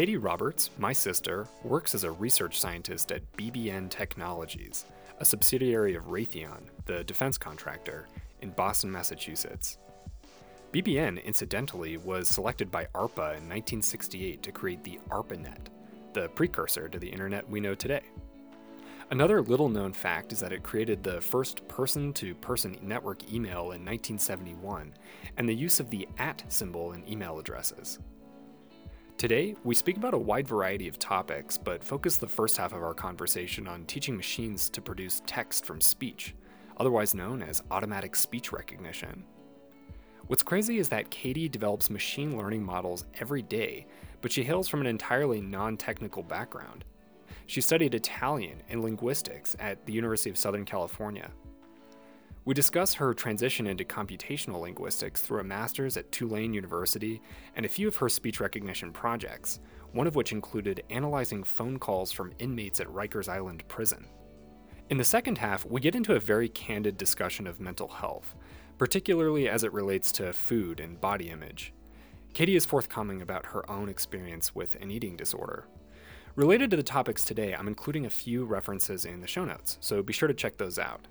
Katie Roberts, my sister, works as a research scientist at BBN Technologies, a subsidiary of Raytheon, the defense contractor, in Boston, Massachusetts. BBN, incidentally, was selected by ARPA in 1968 to create the ARPANET, the precursor to the internet we know today. Another little known fact is that it created the first person to person network email in 1971 and the use of the at symbol in email addresses. Today, we speak about a wide variety of topics, but focus the first half of our conversation on teaching machines to produce text from speech, otherwise known as automatic speech recognition. What's crazy is that Katie develops machine learning models every day, but she hails from an entirely non technical background. She studied Italian and linguistics at the University of Southern California. We discuss her transition into computational linguistics through a master's at Tulane University and a few of her speech recognition projects, one of which included analyzing phone calls from inmates at Rikers Island Prison. In the second half, we get into a very candid discussion of mental health, particularly as it relates to food and body image. Katie is forthcoming about her own experience with an eating disorder. Related to the topics today, I'm including a few references in the show notes, so be sure to check those out.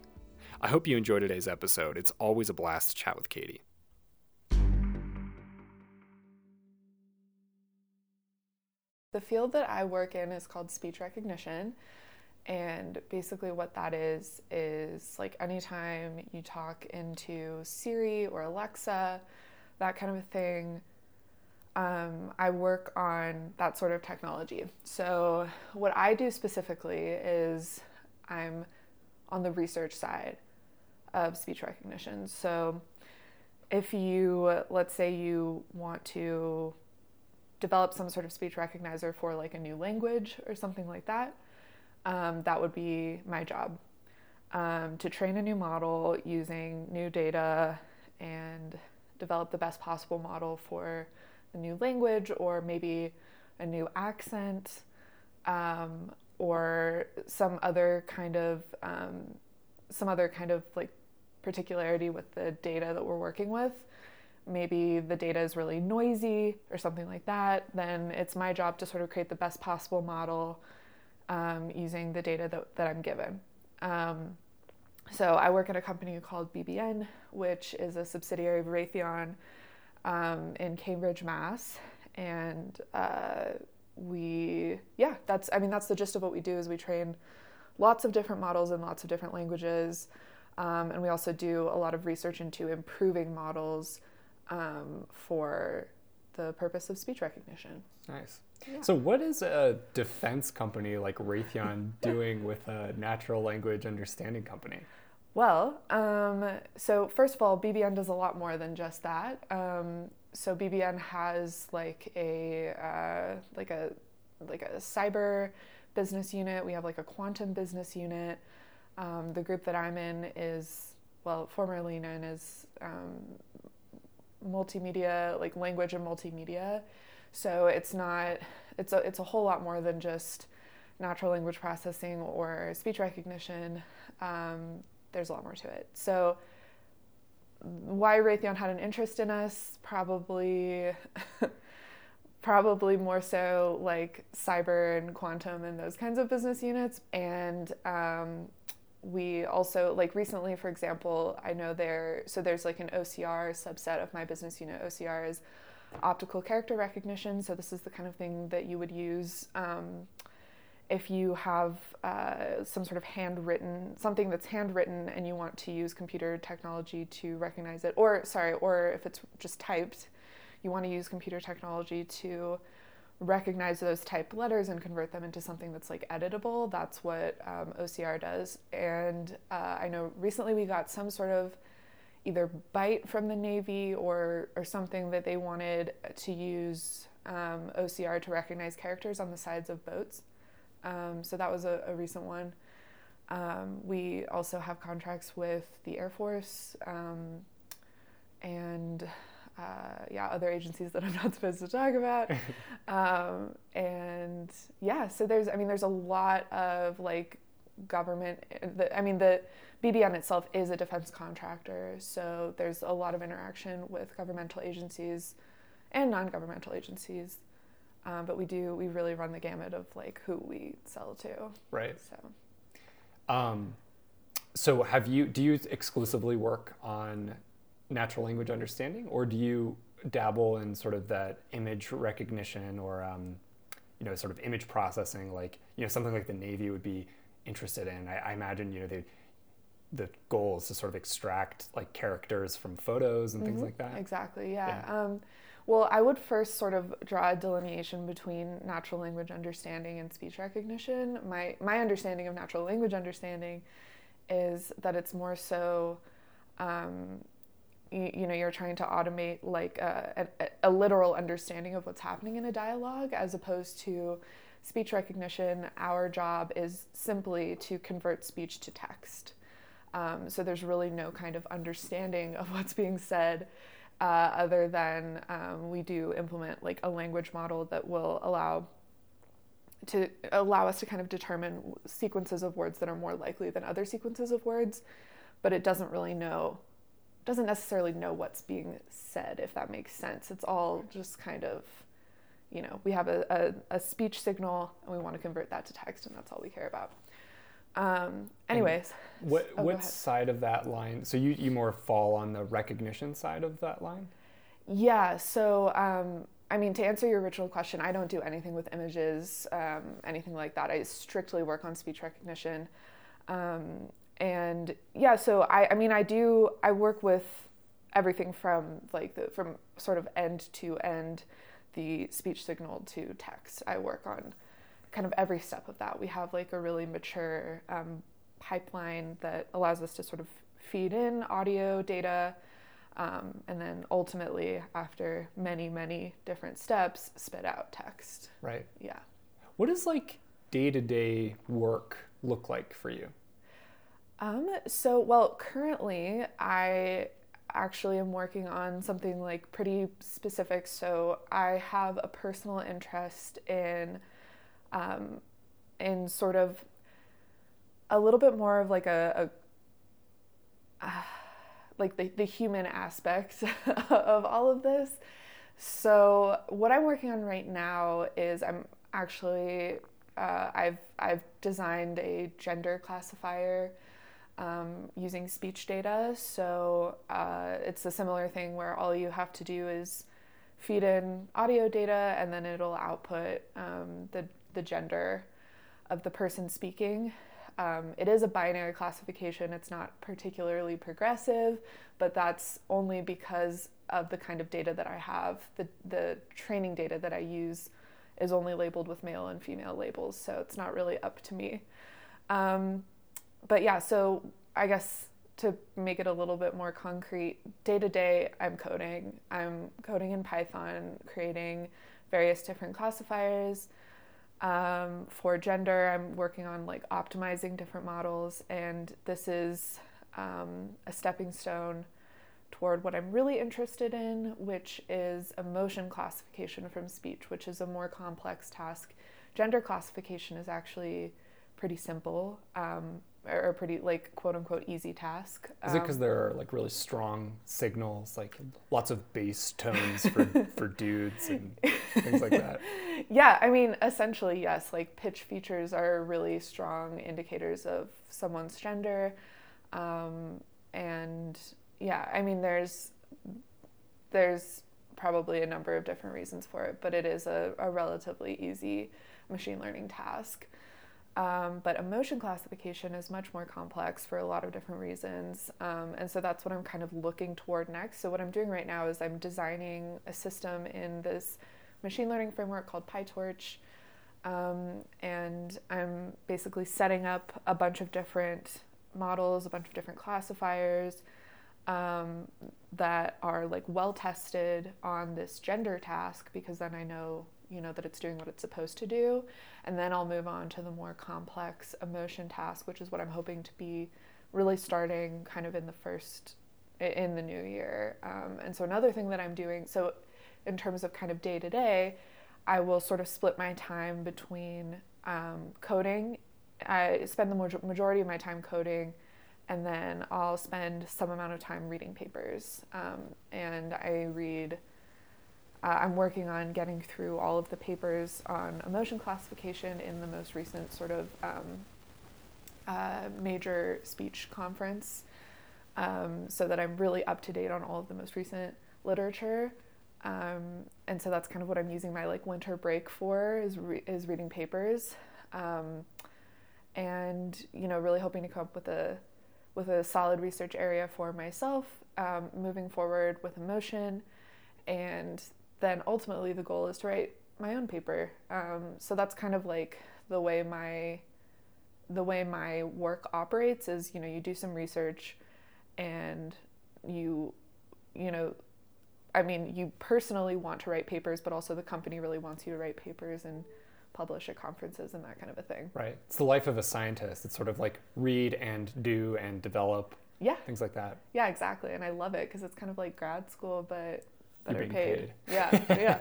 I hope you enjoy today's episode. It's always a blast to chat with Katie. The field that I work in is called speech recognition. And basically, what that is, is like anytime you talk into Siri or Alexa, that kind of a thing, um, I work on that sort of technology. So, what I do specifically is I'm on the research side of speech recognition. So, if you, let's say, you want to develop some sort of speech recognizer for like a new language or something like that, um, that would be my job. Um, to train a new model using new data and develop the best possible model for a new language or maybe a new accent um, or some other kind of um, some other kind of like particularity with the data that we're working with maybe the data is really noisy or something like that then it's my job to sort of create the best possible model um, using the data that, that i'm given um, so i work at a company called bbn which is a subsidiary of raytheon um, in Cambridge, Mass. And uh, we, yeah, that's, I mean, that's the gist of what we do is we train lots of different models in lots of different languages. Um, and we also do a lot of research into improving models um, for the purpose of speech recognition. Nice. Yeah. So, what is a defense company like Raytheon doing with a natural language understanding company? Well, um, so first of all, BBN does a lot more than just that. Um, so BBN has like a uh, like a like a cyber business unit. We have like a quantum business unit. Um, the group that I'm in is well formerly known as um, multimedia, like language and multimedia. So it's not it's a it's a whole lot more than just natural language processing or speech recognition. Um, there's a lot more to it. So, why Raytheon had an interest in us, probably, probably more so like cyber and quantum and those kinds of business units. And um, we also like recently, for example, I know there. So there's like an OCR subset of my business unit. OCR is optical character recognition. So this is the kind of thing that you would use. Um, if you have uh, some sort of handwritten something that's handwritten and you want to use computer technology to recognize it or sorry or if it's just typed you want to use computer technology to recognize those type letters and convert them into something that's like editable that's what um, ocr does and uh, i know recently we got some sort of either bite from the navy or or something that they wanted to use um, ocr to recognize characters on the sides of boats um, so that was a, a recent one. Um, we also have contracts with the Air Force um, and uh, yeah, other agencies that I'm not supposed to talk about. Um, and yeah, so there's, I mean, there's a lot of like government. The, I mean, the BBN itself is a defense contractor, so there's a lot of interaction with governmental agencies and non-governmental agencies Um, but we do we really run the gamut of like who we sell to. Right. So. Um, so have you do you exclusively work on natural language understanding, or do you dabble in sort of that image recognition or um, you know sort of image processing, like you know something like the Navy would be interested in? I, I imagine you know they the goal is to sort of extract like characters from photos and things Mhm. like that. Exactly, yeah. Yeah. Um, well, I would first sort of draw a delineation between natural language understanding and speech recognition. My my understanding of natural language understanding is that it's more so, um, you, you know, you're trying to automate like a, a, a literal understanding of what's happening in a dialogue, as opposed to speech recognition. Our job is simply to convert speech to text. Um, so there's really no kind of understanding of what's being said uh, other than um, we do implement like a language model that will allow to allow us to kind of determine sequences of words that are more likely than other sequences of words, but it doesn't really know doesn't necessarily know what's being said if that makes sense. It's all just kind of you know, we have a, a, a speech signal and we want to convert that to text and that's all we care about. Um, anyways, What Oh, what side of that line? So you you more fall on the recognition side of that line? Yeah, so um, I mean, to answer your original question, I don't do anything with images, um, anything like that. I strictly work on speech recognition. Um, and yeah, so I, I mean, I do, I work with everything from like the, from sort of end to end, the speech signal to text. I work on kind of every step of that. We have like a really mature um, pipeline that allows us to sort of feed in audio data um, and then ultimately, after many, many different steps, spit out text. Right. Yeah. What does like day to day work look like for you? Um, so, well, currently, I actually am working on something like pretty specific. So, I have a personal interest in, um, in sort of a little bit more of like a, a uh, like the, the human aspect of all of this. So what I'm working on right now is I'm actually uh, I've I've designed a gender classifier um, using speech data. So uh, it's a similar thing where all you have to do is feed in audio data and then it'll output um, the the gender of the person speaking. Um, it is a binary classification. It's not particularly progressive, but that's only because of the kind of data that I have. The, the training data that I use is only labeled with male and female labels, so it's not really up to me. Um, but yeah, so I guess to make it a little bit more concrete, day to day, I'm coding. I'm coding in Python, creating various different classifiers. Um, for gender, I'm working on like optimizing different models, and this is um, a stepping stone toward what I'm really interested in, which is emotion classification from speech, which is a more complex task. Gender classification is actually pretty simple, um, or pretty like quote unquote easy task. Is it because Um, there are like really strong signals, like lots of bass tones for, for dudes and things like that? yeah, I mean, essentially, yes. Like pitch features are really strong indicators of someone's gender, um, and yeah, I mean, there's there's probably a number of different reasons for it, but it is a, a relatively easy machine learning task. Um, but emotion classification is much more complex for a lot of different reasons. Um, and so that's what I'm kind of looking toward next. So, what I'm doing right now is I'm designing a system in this machine learning framework called PyTorch. Um, and I'm basically setting up a bunch of different models, a bunch of different classifiers um, that are like well tested on this gender task because then I know you know that it's doing what it's supposed to do. And then I'll move on to the more complex emotion task which is what I'm hoping to be really starting kind of in the first in the new year. Um, and so another thing that I'm doing so in terms of kind of day to day I will sort of split my time between um, coding. I spend the maj- majority of my time coding and then I'll spend some amount of time reading papers. Um, and I read uh, I'm working on getting through all of the papers on emotion classification in the most recent sort of um, uh, major speech conference um, so that I'm really up to date on all of the most recent literature. Um, and so that's kind of what I'm using my like winter break for is, re- is reading papers. Um, and you know really hoping to come up with a with a solid research area for myself um, moving forward with emotion and then ultimately the goal is to write my own paper. Um, so that's kind of like the way my the way my work operates is you know you do some research and you you know I mean you personally want to write papers but also the company really wants you to write papers and publish at conferences and that kind of a thing. Right. It's the life of a scientist. It's sort of like read and do and develop. Yeah. Things like that. Yeah, exactly. And I love it because it's kind of like grad school but better paid. paid. Yeah,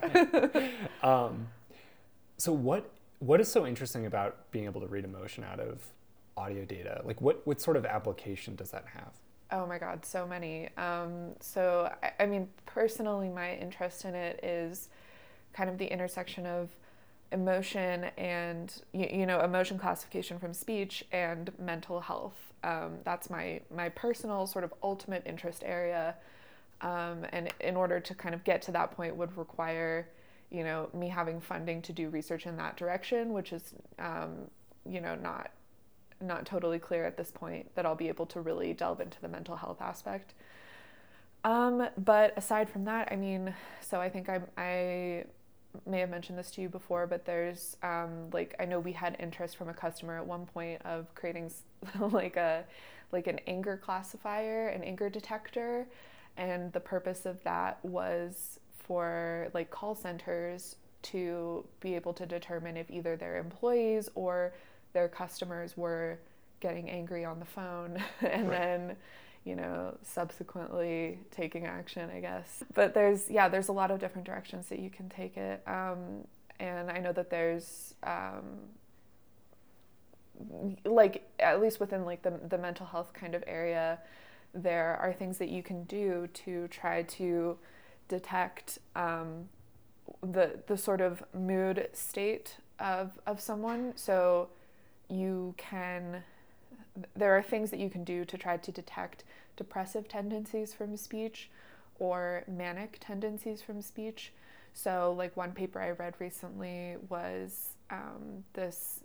yeah. um, so what what is so interesting about being able to read emotion out of audio data? Like what what sort of application does that have? Oh my God, so many. Um, so I, I mean, personally, my interest in it is kind of the intersection of emotion and you, you know emotion classification from speech and mental health. Um, that's my my personal sort of ultimate interest area. Um, and in order to kind of get to that point would require, you know, me having funding to do research in that direction, which is, um, you know, not not totally clear at this point that I'll be able to really delve into the mental health aspect. Um, but aside from that, I mean, so I think I, I may have mentioned this to you before, but there's um, like I know we had interest from a customer at one point of creating like a like an anger classifier, an anger detector, and the purpose of that was for like call centers to be able to determine if either their employees or their customers were getting angry on the phone and right. then you know subsequently taking action i guess but there's yeah there's a lot of different directions that you can take it um, and i know that there's um, like at least within like the, the mental health kind of area there are things that you can do to try to detect um, the the sort of mood state of of someone. So you can there are things that you can do to try to detect depressive tendencies from speech or manic tendencies from speech. So, like one paper I read recently was um, this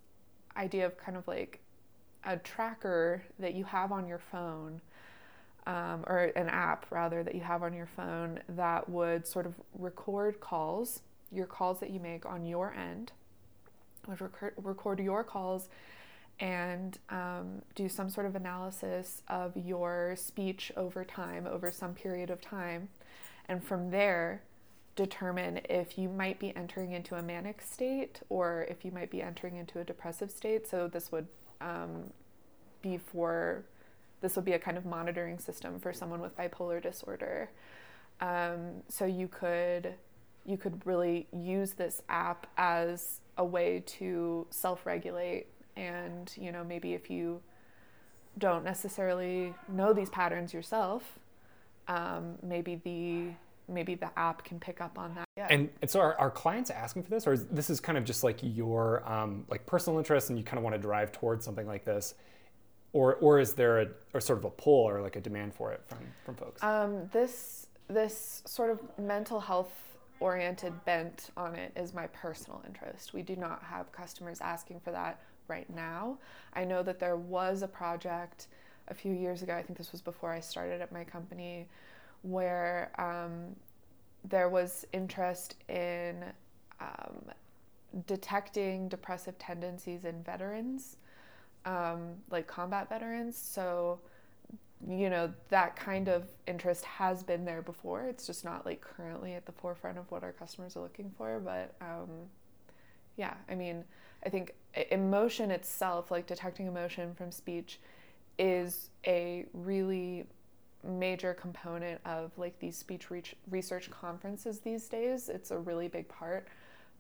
idea of kind of like a tracker that you have on your phone um, or an app rather that you have on your phone that would sort of record calls, your calls that you make on your end, would record, record your calls and um, do some sort of analysis of your speech over time, over some period of time, and from there determine if you might be entering into a manic state or if you might be entering into a depressive state. So this would um, be for this would be a kind of monitoring system for someone with bipolar disorder. Um, so you could you could really use this app as a way to self-regulate and you know maybe if you don't necessarily know these patterns yourself um, maybe the maybe the app can pick up on that yeah. and, and so are, are clients asking for this or is this is kind of just like your um, like personal interest and you kind of want to drive towards something like this or or is there a or sort of a pull or like a demand for it from from folks? Um, this this sort of mental health oriented bent on it is my personal interest. We do not have customers asking for that right now. I know that there was a project a few years ago. I think this was before I started at my company, where um, there was interest in um, detecting depressive tendencies in veterans um, like combat veterans. So, you know, that kind of interest has been there before. It's just not like currently at the forefront of what our customers are looking for. But um, yeah, I mean, I think emotion itself, like detecting emotion from speech, is a really major component of like these speech research conferences these days. It's a really big part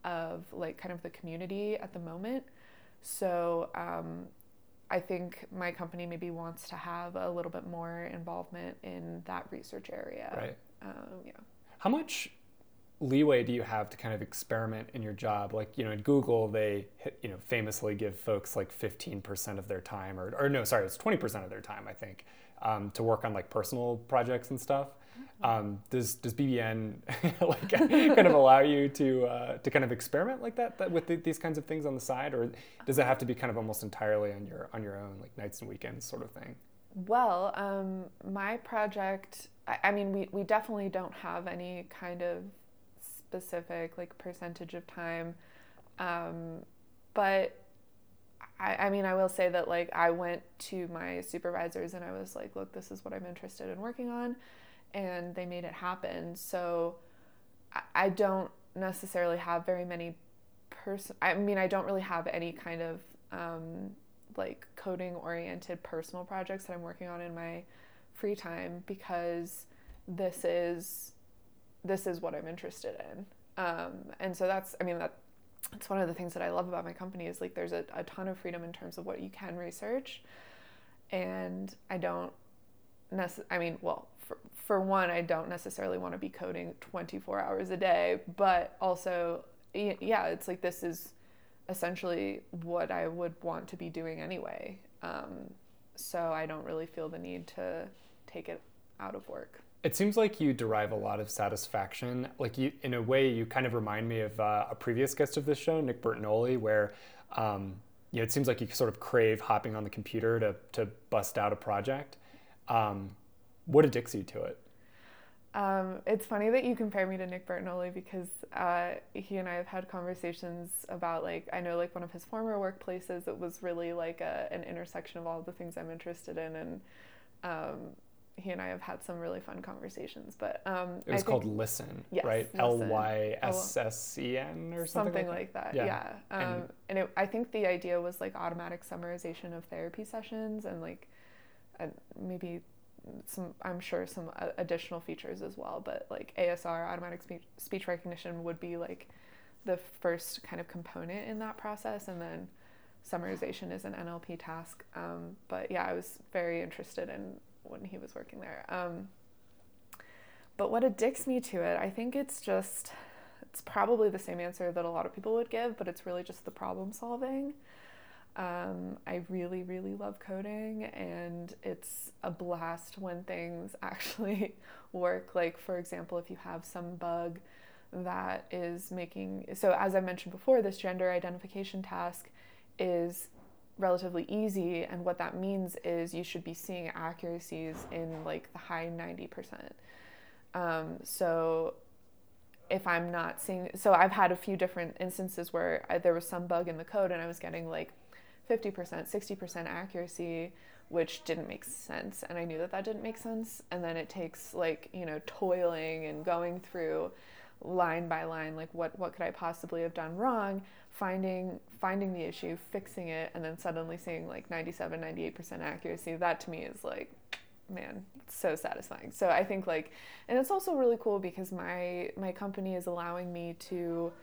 of like kind of the community at the moment. So um, I think my company maybe wants to have a little bit more involvement in that research area. Right. Um, yeah. How much leeway do you have to kind of experiment in your job? Like, you know, at Google, they, you know, famously give folks like 15% of their time, or, or no, sorry, it's 20% of their time, I think, um, to work on like personal projects and stuff. Um, does does BBN like kind of allow you to uh, to kind of experiment like that, that with the, these kinds of things on the side, or does it have to be kind of almost entirely on your on your own, like nights and weekends sort of thing? Well, um, my project, I, I mean, we, we definitely don't have any kind of specific like percentage of time. Um, but I, I mean, I will say that like I went to my supervisors and I was like, look, this is what I'm interested in working on. And they made it happen. So I, don't necessarily have very many person. I mean, I don't really have any kind of um, like coding oriented personal projects that I'm working on in my free time because this is this is what I'm interested in. Um, and so that's, I mean, that it's one of the things that I love about my company is like there's a, a ton of freedom in terms of what you can research. And I don't necessarily, I mean, well, for, one, I don't necessarily want to be coding 24 hours a day, but also, yeah, it's like this is essentially what I would want to be doing anyway. Um, so I don't really feel the need to take it out of work. It seems like you derive a lot of satisfaction. Like you, in a way, you kind of remind me of uh, a previous guest of this show, Nick Bertinoli, where um, you know it seems like you sort of crave hopping on the computer to to bust out a project. Um, what addicts you to it? Um, it's funny that you compare me to Nick Bertinoli because uh, he and I have had conversations about like I know like one of his former workplaces it was really like a, an intersection of all the things I'm interested in and um, he and I have had some really fun conversations. But um, it was think, called Listen yes, right? L Y S S E N or something, something like, that. Yeah, yeah. Um, and, and it, I think the idea was like automatic summarization of therapy sessions and like uh, maybe some I'm sure some additional features as well. But like ASR, automatic speech, speech recognition, would be like the first kind of component in that process, and then summarization is an NLP task. Um, but yeah, I was very interested in when he was working there. Um, but what addicts me to it, I think it's just, it's probably the same answer that a lot of people would give, but it's really just the problem solving. Um, I really, really love coding, and it's a blast when things actually work. Like, for example, if you have some bug that is making, so as I mentioned before, this gender identification task is relatively easy and what that means is you should be seeing accuracies in like the high 90% um, so if i'm not seeing so i've had a few different instances where I, there was some bug in the code and i was getting like 50% 60% accuracy which didn't make sense and i knew that that didn't make sense and then it takes like you know toiling and going through line by line like what what could i possibly have done wrong finding finding the issue fixing it and then suddenly seeing like 97 98% accuracy. That to me is like man so satisfying. So i think like and it's also really cool because my my company is allowing me to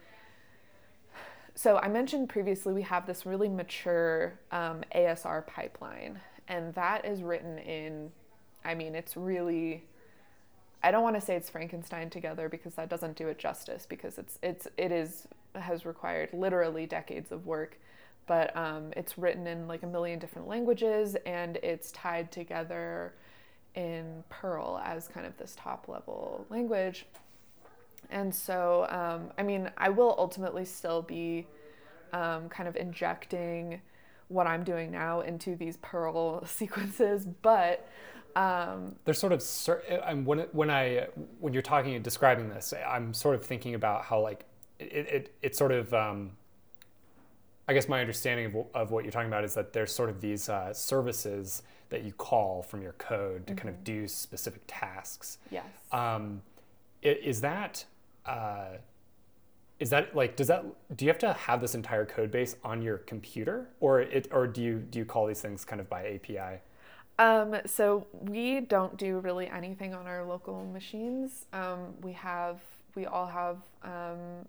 so i mentioned previously we have this really mature um, asr pipeline and that is written in i mean it's really I don't want to say it's Frankenstein together because that doesn't do it justice because it's it's it is has required literally decades of work but um, it's written in like a million different languages and it's tied together in Perl as kind of this top level language. And so, um, I mean, I will ultimately still be um, kind of injecting what I'm doing now into these Perl sequences, but um, There's sort of I'm when when I when you're talking and describing this, I'm sort of thinking about how like it it, it sort of um, I guess my understanding of, of what you're talking about is that there's sort of these uh, services that you call from your code to mm-hmm. kind of mm-hmm. do specific tasks. Yes. Um, is that uh, is that like does that do you have to have this entire code base on your computer or it or do you do you call these things kind of by API? Um, so we don't do really anything on our local machines. Um, we have, we all have um,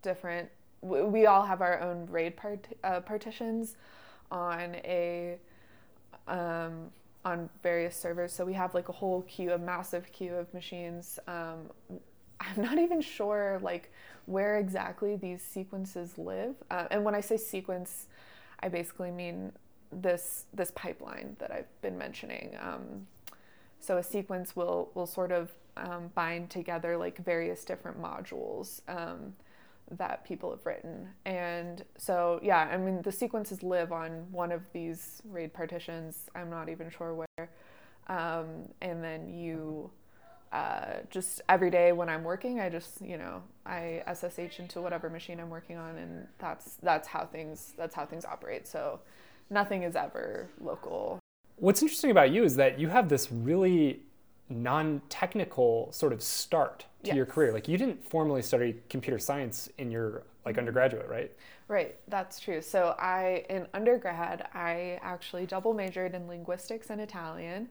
different, we all have our own RAID part, uh, partitions on a, um, on various servers. So we have like a whole queue, a massive queue of machines. Um, I'm not even sure like where exactly these sequences live. Uh, and when I say sequence, I basically mean this this pipeline that I've been mentioning. Um, so a sequence will will sort of um, bind together like various different modules um, that people have written, and so yeah, I mean the sequences live on one of these RAID partitions. I'm not even sure where, um, and then you. Uh, just every day when I'm working, I just you know I SSH into whatever machine I'm working on, and that's that's how things that's how things operate. So nothing is ever local. What's interesting about you is that you have this really non-technical sort of start to yes. your career. Like you didn't formally study computer science in your like undergraduate, right? Right, that's true. So I in undergrad, I actually double majored in linguistics and Italian.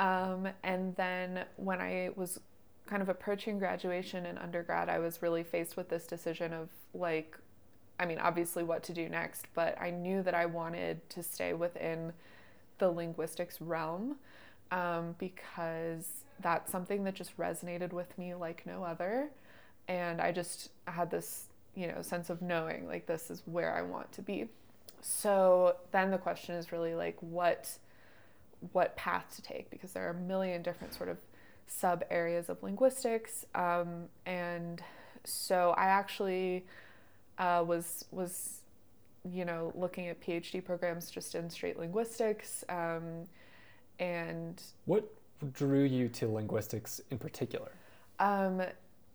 Um, and then when I was kind of approaching graduation in undergrad, I was really faced with this decision of like I mean, obviously, what to do next, but I knew that I wanted to stay within the linguistics realm um, because that's something that just resonated with me like no other. And I just had this, you know, sense of knowing like this is where I want to be. So then the question is really like what what path to take because there are a million different sort of sub areas of linguistics um, and so I actually uh, was was you know looking at PhD programs just in straight linguistics, um, and what drew you to linguistics in particular? Um,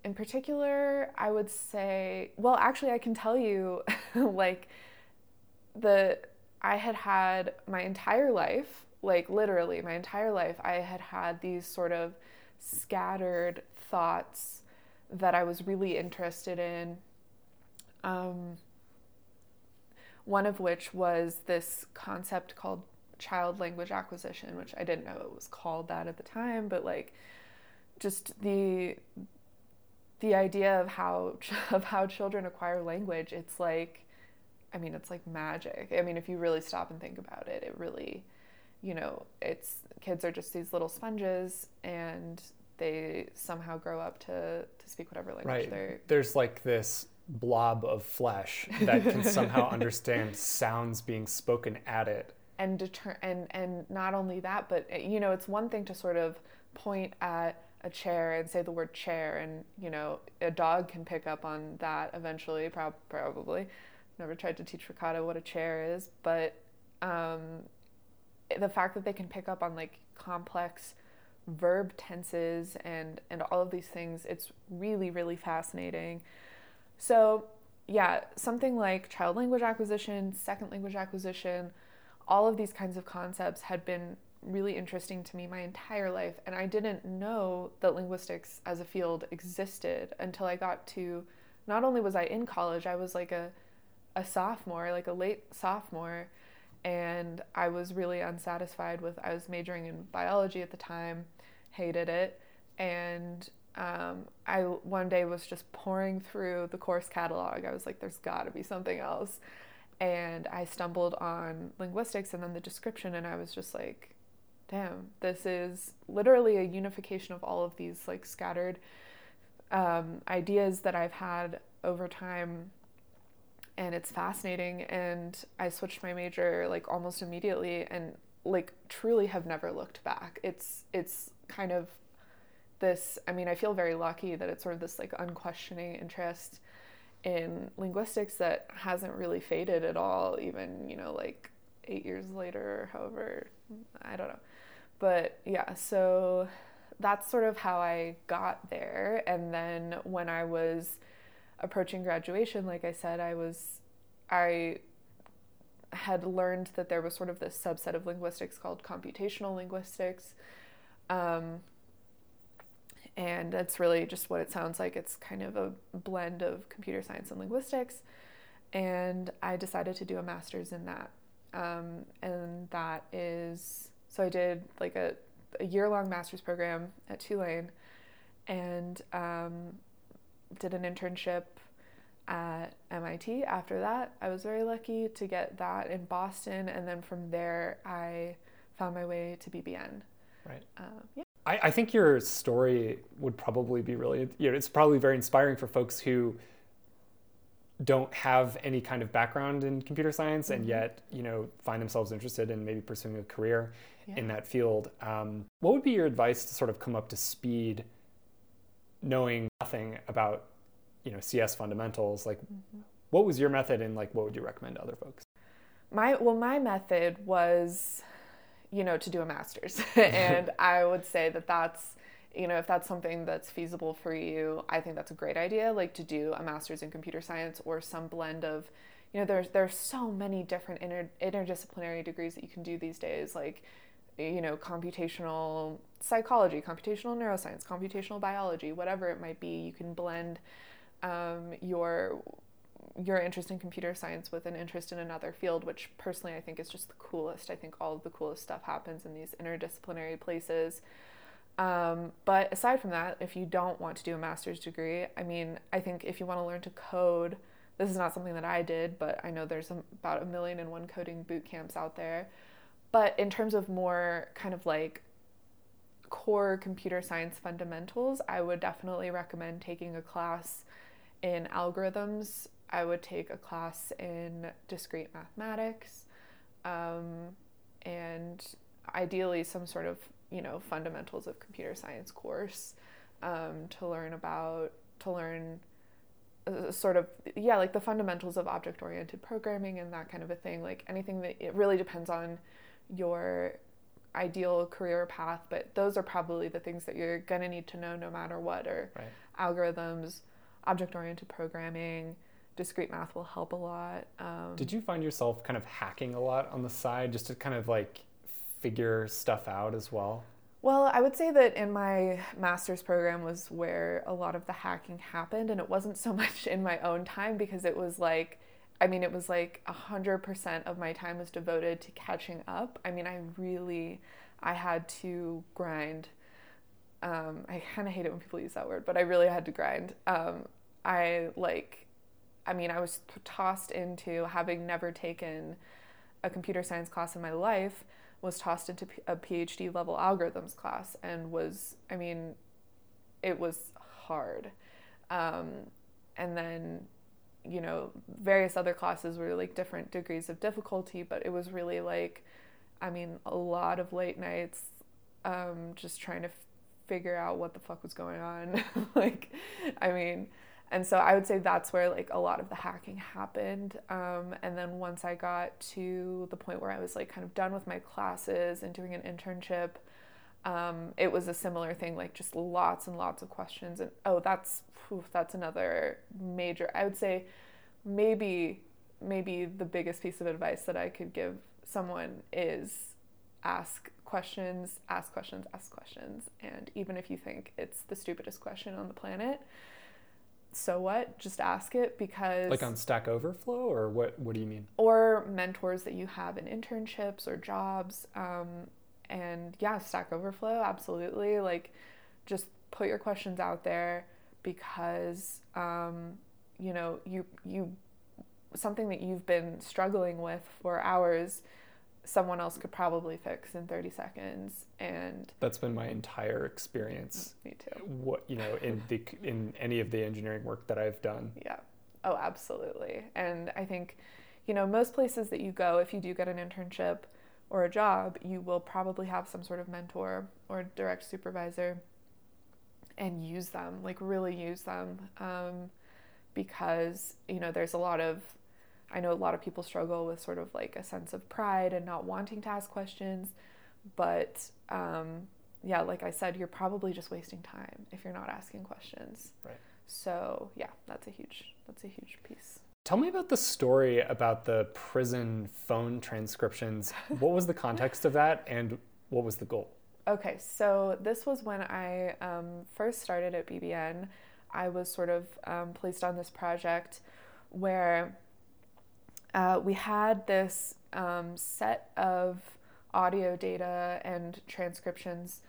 in particular, I would say, well, actually, I can tell you, like, the I had had my entire life, like literally my entire life, I had had these sort of scattered thoughts that I was really interested in um, one of which was this concept called child language acquisition, which I didn't know it was called that at the time, but like just the the idea of how of how children acquire language, it's like I mean, it's like magic. I mean, if you really stop and think about it, it really you know, it's kids are just these little sponges and they somehow grow up to to speak whatever language right. they're There's like this blob of flesh that can somehow understand sounds being spoken at it and deter and and not only that but eh, you know it's one thing to sort of point at a chair and say the word chair and you know a dog can pick up on that eventually prob- probably never tried to teach ricardo what a chair is but um, the fact that they can pick up on like complex verb tenses and and all of these things it's really really fascinating so, yeah, something like child language acquisition, second language acquisition, all of these kinds of concepts had been really interesting to me my entire life. And I didn't know that linguistics as a field existed until I got to not only was I in college, I was like a, a sophomore, like a late sophomore. And I was really unsatisfied with, I was majoring in biology at the time, hated it. And um, I one day was just pouring through the course catalog. I was like, there's got to be something else. And I stumbled on linguistics and then the description, and I was just like, damn, this is literally a unification of all of these like scattered um, ideas that I've had over time. And it's fascinating. And I switched my major like almost immediately and like truly have never looked back. It's, it's kind of this i mean i feel very lucky that it's sort of this like unquestioning interest in linguistics that hasn't really faded at all even you know like eight years later however i don't know but yeah so that's sort of how i got there and then when i was approaching graduation like i said i was i had learned that there was sort of this subset of linguistics called computational linguistics um, and that's really just what it sounds like. It's kind of a blend of computer science and linguistics. And I decided to do a master's in that. Um, and that is so I did like a, a year long master's program at Tulane and um, did an internship at MIT after that. I was very lucky to get that in Boston. And then from there, I found my way to BBN. Right. Uh, yeah. I, I think your story would probably be really, you know, it's probably very inspiring for folks who don't have any kind of background in computer science and Mhm. yet, you know, find themselves interested in maybe pursuing a career Yeah. in that field. Um, what would be your advice to sort of come up to speed, knowing nothing about, you know, CS fundamentals? Like, Mhm. what was your method, and like, what would you recommend to other folks? My well, my method was, you know, to do a master's, and I would say that that's, you know, if that's something that's feasible for you, I think that's a great idea. Like to do a master's in computer science or some blend of, you know, there's there's so many different inter, interdisciplinary degrees that you can do these days, like, you know, computational psychology, computational neuroscience, computational biology, whatever it might be. You can blend um, your your interest in computer science with an interest in another field, which personally I think is just the coolest. I think all of the coolest stuff happens in these interdisciplinary places. Um, but aside from that, if you don't want to do a master's degree, I mean, I think if you want to learn to code, this is not something that I did, but I know there's about a million and one coding boot camps out there. But in terms of more kind of like core computer science fundamentals, I would definitely recommend taking a class in algorithms. I would take a class in discrete mathematics, um, and ideally some sort of you know fundamentals of computer science course um, to learn about to learn uh, sort of yeah like the fundamentals of object oriented programming and that kind of a thing like anything that it really depends on your ideal career path but those are probably the things that you're going to need to know no matter what or Right. algorithms object oriented programming discrete math will help a lot um, Did you find yourself kind of hacking a lot on the side just to kind of like figure stuff out as well? Well, I would say that in my master's program was where a lot of the hacking happened, and it wasn't so much in my own time because it was like, I mean, it was like 100% of my time was devoted to catching up. I mean, I really, I had to grind. Um, I kind of hate it when people use that word, but I really had to grind. Um, I like, I mean, I was tossed into having never taken a computer science class in my life was tossed into a PhD level algorithms class and was, I mean, it was hard. Um, and then, you know, various other classes were like different degrees of difficulty, but it was really like, I mean, a lot of late nights um, just trying to figure out what the fuck was going on. like, I mean, and so I would say that's where like a lot of the hacking happened. Um, and then once I got to the point where I was like kind of done with my classes and doing an internship, um, it was a similar thing, like just lots and lots of questions. And oh, that's that's another major. I would say maybe maybe the biggest piece of advice that I could give someone is ask questions, ask questions, ask questions. And even if you think it's the stupidest question on the planet, so what? Just ask it because Like on Stack Overflow, or what? What do you mean? or mentors that you have in internships or jobs. Um, and yeah, Stack Overflow, absolutely. Like, just put your questions out there because um, you know you you something that you've been struggling with for hours someone else could probably fix in 30 seconds and That's been my entire experience. me too What you know in the in any of the engineering work that I've done. Yeah. Oh, absolutely. And I think, you know, most places that you go, if you do get an internship or a job, you will probably have some sort of mentor or direct supervisor and use them, like really use them. Um, because, you know, there's a lot of, I know a lot of people struggle with sort of like a sense of pride and not wanting to ask questions. But um, yeah, like I said, you're probably just wasting time if you're not asking questions. Right. So yeah, that's a huge that's a huge piece. Tell me about the story about the prison phone transcriptions. What was the context of that, and what was the goal? Okay, so this was when I um, first started at BBN. I was sort of um, placed on this project where uh, we had this um, set of audio data and transcriptions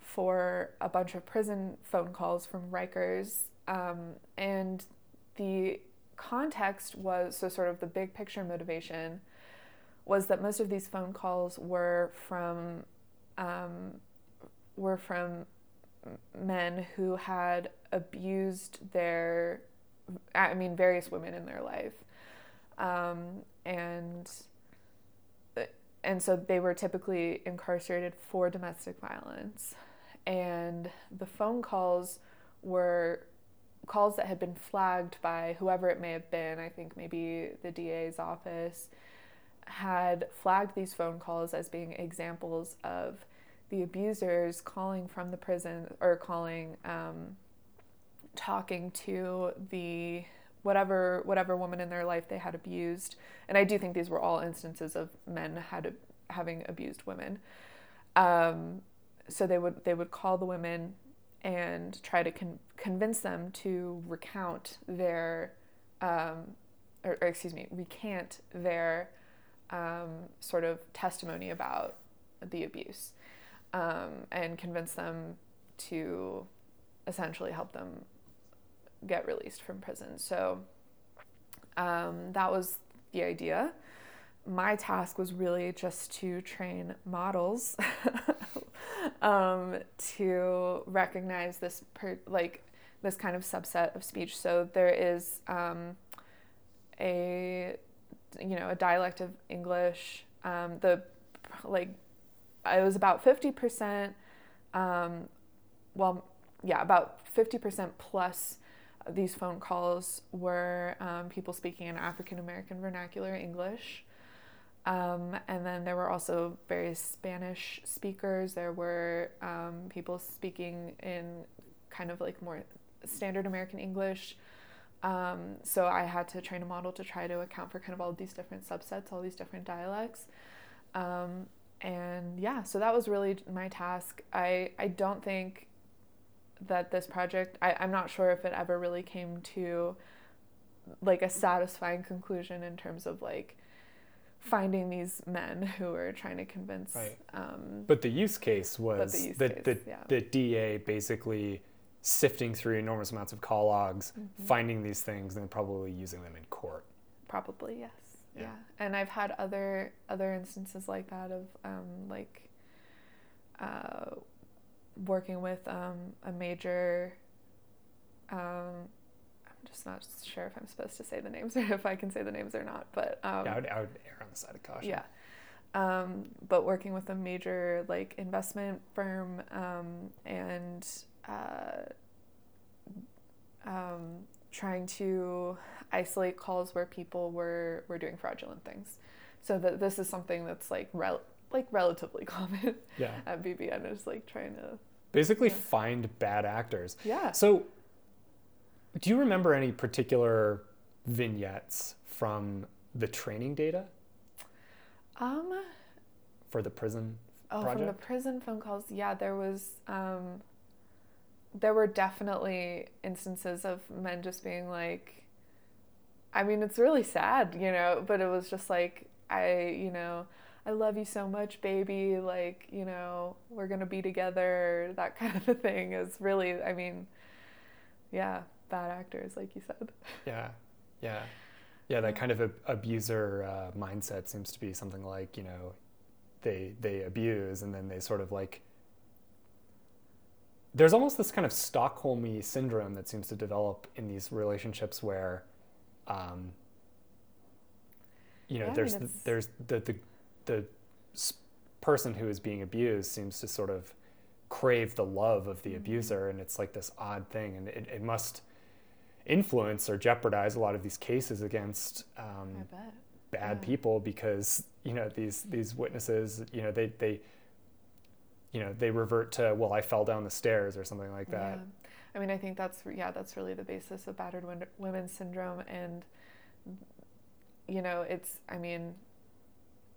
for a bunch of prison phone calls from Rikers. Um, and the context was so, sort of, the big picture motivation was that most of these phone calls were from um, were from men who had abused their, I mean, various women in their life. Um, and and so they were typically incarcerated for domestic violence. And the phone calls were calls that had been flagged by whoever it may have been, I think maybe the DA's office, had flagged these phone calls as being examples of the abusers calling from the prison or calling, um, talking to the whatever whatever woman in their life they had abused. And I do think these were all instances of men had having abused women. Um, so they would they would call the women and try to con- convince them to recount their, um, or, or, excuse me, recant their um, sort of testimony about the abuse, um, and convince them to essentially help them get released from prison. So um, that was the idea. My task was really just to train models um, to recognize this per, like this kind of subset of speech. So there is um, a you know a dialect of English. Um, the like it was about fifty percent. Um, well, yeah, about fifty percent plus these phone calls were um, people speaking in African American vernacular English. Um, and then there were also various Spanish speakers. There were um, people speaking in kind of like more standard American English. Um, so I had to train a model to try to account for kind of all these different subsets, all these different dialects. Um, and yeah, so that was really my task. I, I don't think that this project, I, I'm not sure if it ever really came to like a satisfying conclusion in terms of like finding these men who were trying to convince. Right. Um, but the use case was the, use the, case, the, yeah. the DA basically sifting through enormous amounts of call logs, mm-hmm. finding these things, and probably using them in court. Probably yes. Yeah. yeah. And I've had other other instances like that of um, like uh, working with um, a major. Um, I'm just not sure if I'm supposed to say the names or if I can say the names or not, but um, yeah, I would, I would err on the side of caution. Yeah. Um, but working with a major like investment firm um, and uh, um, trying to isolate calls where people were were doing fraudulent things. So that this is something that's like rel- like relatively common yeah. at BBN is like trying to basically yeah. find bad actors. Yeah. So do you remember any particular vignettes from the training data? Um for the prison Oh, project? from the prison phone calls. Yeah, there was um there were definitely instances of men just being like I mean, it's really sad, you know, but it was just like I, you know, I love you so much, baby, like, you know, we're going to be together, that kind of a thing is really, I mean, yeah, bad actors like you said. Yeah. Yeah. Yeah, that kind of a, abuser uh, mindset seems to be something like, you know, they they abuse and then they sort of like there's almost this kind of Stockholmy syndrome that seems to develop in these relationships where, um, you know, yeah, there's I mean, the, there's the the the person who is being abused seems to sort of crave the love of the mm-hmm. abuser, and it's like this odd thing, and it, it must influence or jeopardize a lot of these cases against um, bad yeah. people because you know these these witnesses, you know, they they you know they revert to well i fell down the stairs or something like that yeah. i mean i think that's yeah that's really the basis of battered women syndrome and you know it's i mean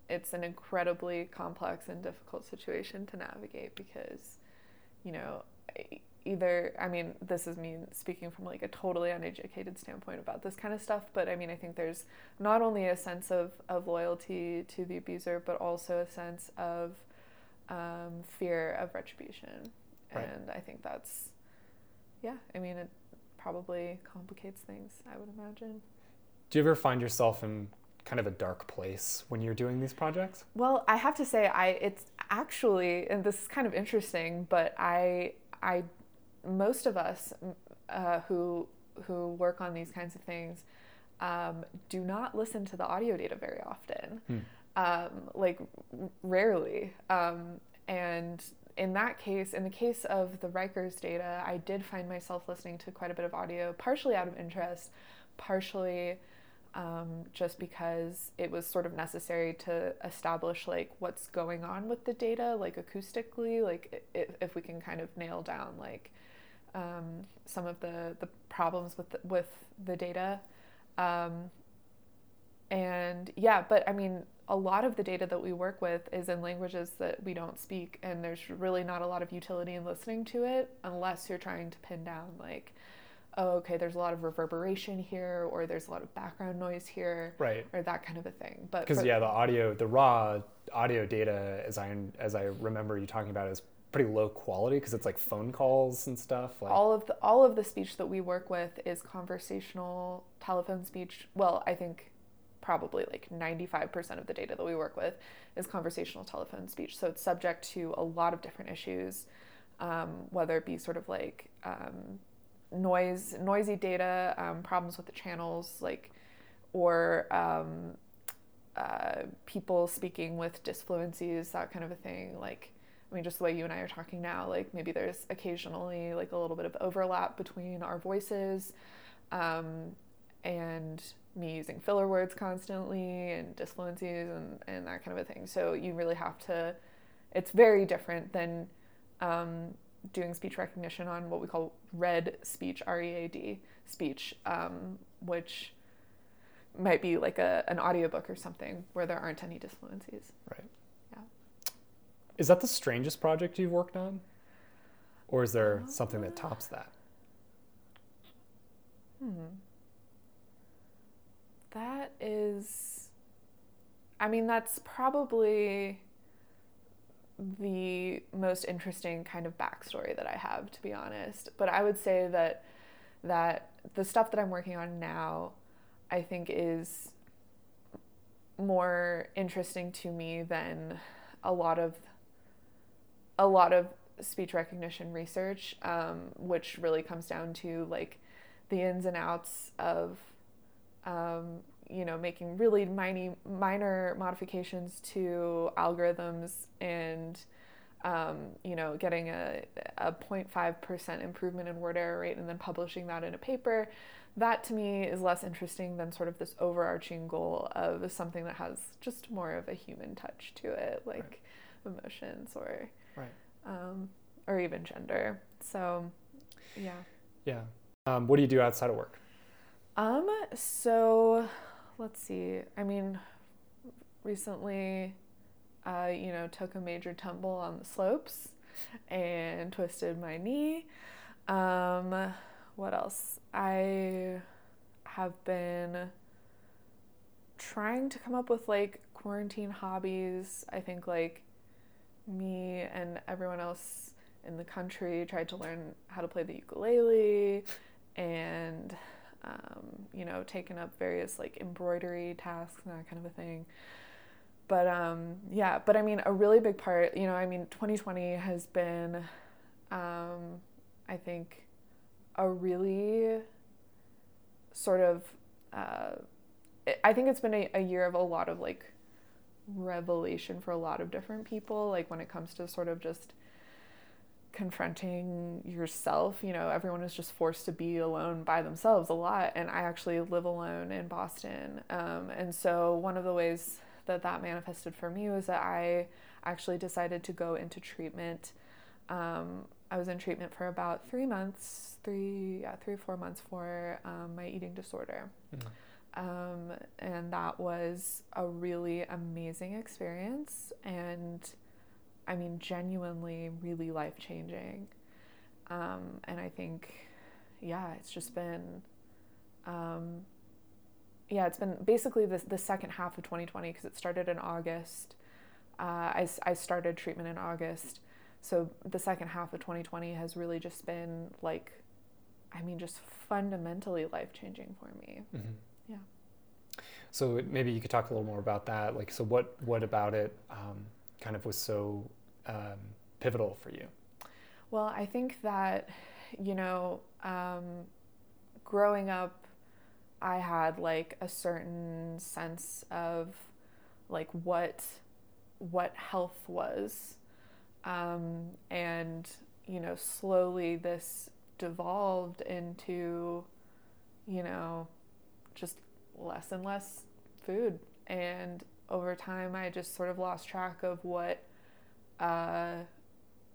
it's an incredibly complex and difficult situation to navigate because you know either i mean this is me speaking from like a totally uneducated standpoint about this kind of stuff but i mean i think there's not only a sense of, of loyalty to the abuser but also a sense of um, fear of retribution. Right. And I think that's, yeah, I mean, it probably complicates things, I would imagine. Do you ever find yourself in kind of a dark place when you're doing these projects? Well, I have to say, I it's actually, and this is kind of interesting, but I I most of us uh, who who work on these kinds of things um, do not listen to the audio data very often, hmm. um, like rarely. Um, and in that case, in the case of the Rikers data, I did find myself listening to quite a bit of audio, partially out of interest, partially um, just because it was sort of necessary to establish like what's going on with the data, like acoustically, like if, if we can kind of nail down like um, some of the the problems with the, with the data. Um, and yeah, but I mean, a lot of the data that we work with is in languages that we don't speak, and there's really not a lot of utility in listening to it unless you're trying to pin down, like, oh, okay, there's a lot of reverberation here, or there's a lot of background noise here, right, or that kind of a thing. But because yeah, the audio, the raw audio data, as I as I remember you talking about, is pretty low quality because it's like phone calls and stuff. Like... All of the all of the speech that we work with is conversational telephone speech. Well, I think probably like 95% of the data that we work with is conversational telephone speech. So it's subject to a lot of different issues, um, whether it be sort of like um, noise, noisy data, um, problems with the channels, like, or um, uh, people speaking with disfluencies, that kind of a thing. Like, I mean, just the way you and I are talking now, like maybe there's occasionally like a little bit of overlap between our voices. Um, and me using filler words constantly and disfluencies and, and that kind of a thing. So you really have to, it's very different than um, doing speech recognition on what we call read speech, R E A D speech, um, which might be like a, an audiobook or something where there aren't any disfluencies. Right. Yeah. Is that the strangest project you've worked on? Or is there uh, something that tops that? Hmm. That is, I mean, that's probably the most interesting kind of backstory that I have, to be honest. But I would say that that the stuff that I'm working on now, I think is more interesting to me than a lot of a lot of speech recognition research, um, which really comes down to like the ins and outs of um, you know, making really minor, minor modifications to algorithms and, um, you know, getting a, a 0.5% improvement in word error rate and then publishing that in a paper. That to me is less interesting than sort of this overarching goal of something that has just more of a human touch to it, like right. emotions or, right. um, or even gender. So, yeah. Yeah. Um, what do you do outside of work? Um, so let's see. I mean, recently, I, you know, took a major tumble on the slopes and twisted my knee. Um, what else? I have been trying to come up with like quarantine hobbies. I think like me and everyone else in the country tried to learn how to play the ukulele and um, you know, taken up various like embroidery tasks and that kind of a thing. But um, yeah, but I mean, a really big part, you know, I mean, 2020 has been, um, I think, a really sort of, uh, I think it's been a, a year of a lot of like revelation for a lot of different people, like when it comes to sort of just confronting yourself. You know, everyone is just forced to be alone by themselves a lot. And I actually live alone in Boston. Um, and so one of the ways that that manifested for me was that I actually decided to go into treatment. Um, I was in treatment for about three months, three, yeah, three or four months for um, my eating disorder. Mm-hmm. Um, and that was a really amazing experience. And I mean, genuinely really life changing. Um, and I think, yeah, it's just been, um, yeah, it's been basically the, the second half of 2020 because it started in August. Uh, I, I started treatment in August. So the second half of 2020 has really just been like, I mean, just fundamentally life changing for me. Mm-hmm. Yeah. So maybe you could talk a little more about that. Like, so what what about it um, kind of was so um, pivotal for you? Well, I think that you know, um, growing up, I had like a certain sense of like what what health was, um, and you know, slowly this devolved into, you know, just less and less food. And over time, I just sort of lost track of what, uh,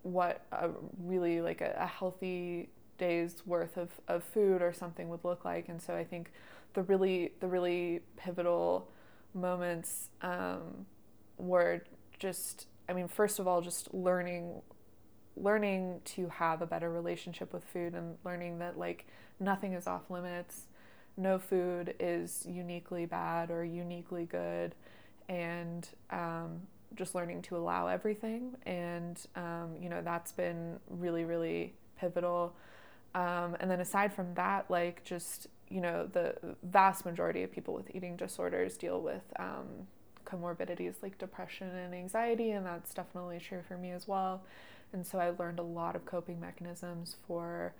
what a really like a, a healthy day's worth of, of food or something would look like. And so I think the really the really pivotal moments um, were just I mean, first of all, just learning learning to have a better relationship with food and learning that like nothing is off limits no food is uniquely bad or uniquely good and um, just learning to allow everything and um, you know that's been really really pivotal um, and then aside from that like just you know the vast majority of people with eating disorders deal with um, comorbidities like depression and anxiety and that's definitely true for me as well and so I learned a lot of coping mechanisms for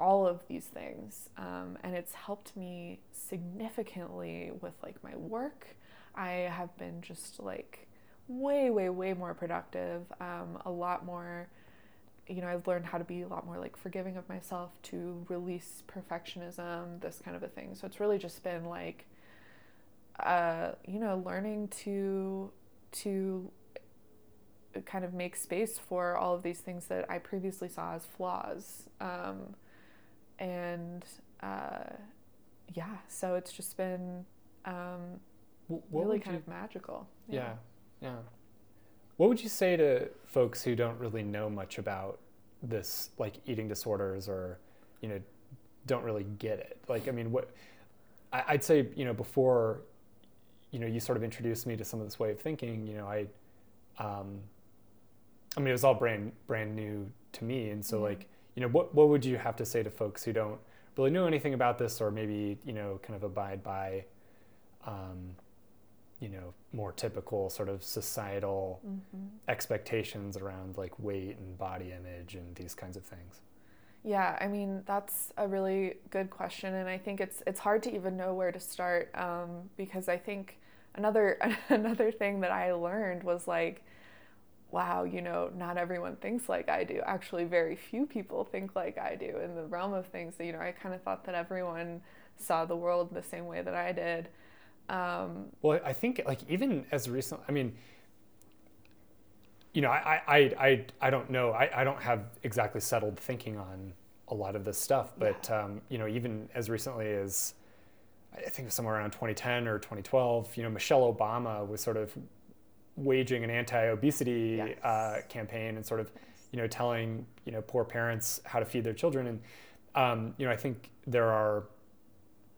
all of these things. Um, and it's helped me significantly with like my work. I have been just like way, way, way more productive, um, a lot more. You know, I've learned how to be a lot more like forgiving of myself, to release perfectionism, this kind of a thing. So it's really just been like, uh, you know, learning to to kind of make space for all of these things that I previously saw as flaws. Um, and uh, yeah, so it's just been um, really kind you, of magical. Yeah. yeah, yeah. What would you say to folks who don't really know much about this, like eating disorders, or you know, don't really get it? Like, I mean, what I, I'd say, you know, before, you know, you sort of introduced me to some of this way of thinking. You know, I. Um, I mean, it was all brand brand new to me, and so mm-hmm. like, you know, what what would you have to say to folks who don't really know anything about this, or maybe you know, kind of abide by, um, you know, more typical sort of societal mm-hmm. expectations around like weight and body image and these kinds of things? Yeah, I mean that's a really good question, and I think it's it's hard to even know where to start um, because I think another another thing that I learned was like wow, you know, not everyone thinks like I do. Actually, very few people think like I do in the realm of things. that You know, I kind of thought that everyone saw the world the same way that I did. Um, well, I think like even as recently, I mean, you know, I, I, I, I don't know. I, I don't have exactly settled thinking on a lot of this stuff, but, yeah. um, you know, even as recently as I think it was somewhere around 2010 or 2012, you know, Michelle Obama was sort of waging an anti-obesity yes. uh, campaign and sort of you know telling you know poor parents how to feed their children and um, you know I think there are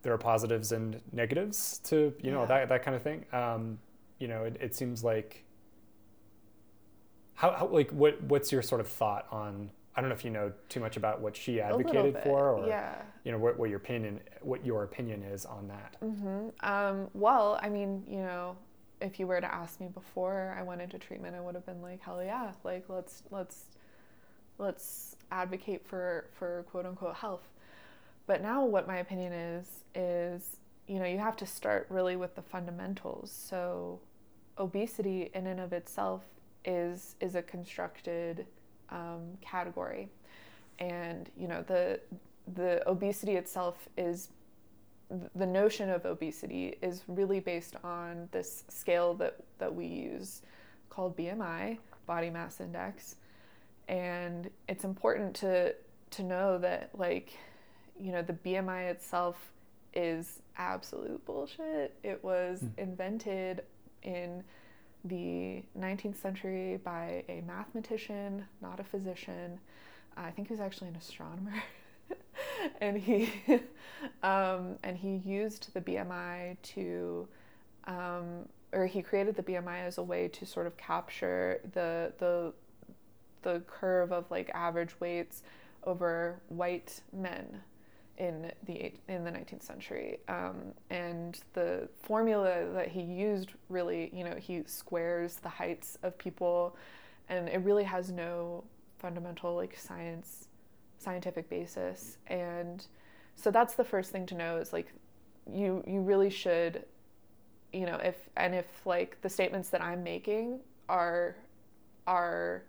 there are positives and negatives to you know yeah. that that kind of thing um, you know it, it seems like how, how, like what what's your sort of thought on I don't know if you know too much about what she advocated for or yeah. you know what, what your opinion what your opinion is on that mm-hmm. um, well I mean you know if you were to ask me before I went into treatment, I would have been like, hell yeah, like let's let's let's advocate for for quote unquote health. But now what my opinion is is you know you have to start really with the fundamentals. So obesity in and of itself is is a constructed um, category, and you know the the obesity itself is the notion of obesity is really based on this scale that, that we use called BMI, body mass index. And it's important to, to know that, like, you know, the BMI itself is absolute bullshit. It was mm. invented in the 19th century by a mathematician, not a physician. I think he was actually an astronomer. and he um, and he used the BMI to um, or he created the BMI as a way to sort of capture the the the curve of like average weights over white men in the in the 19th century, um, and the formula that he used really, you know, he squares the heights of people, and it really has no fundamental like science scientific basis. And so that's the first thing to know is like you you really should you know if and if like the statements that i'm making are are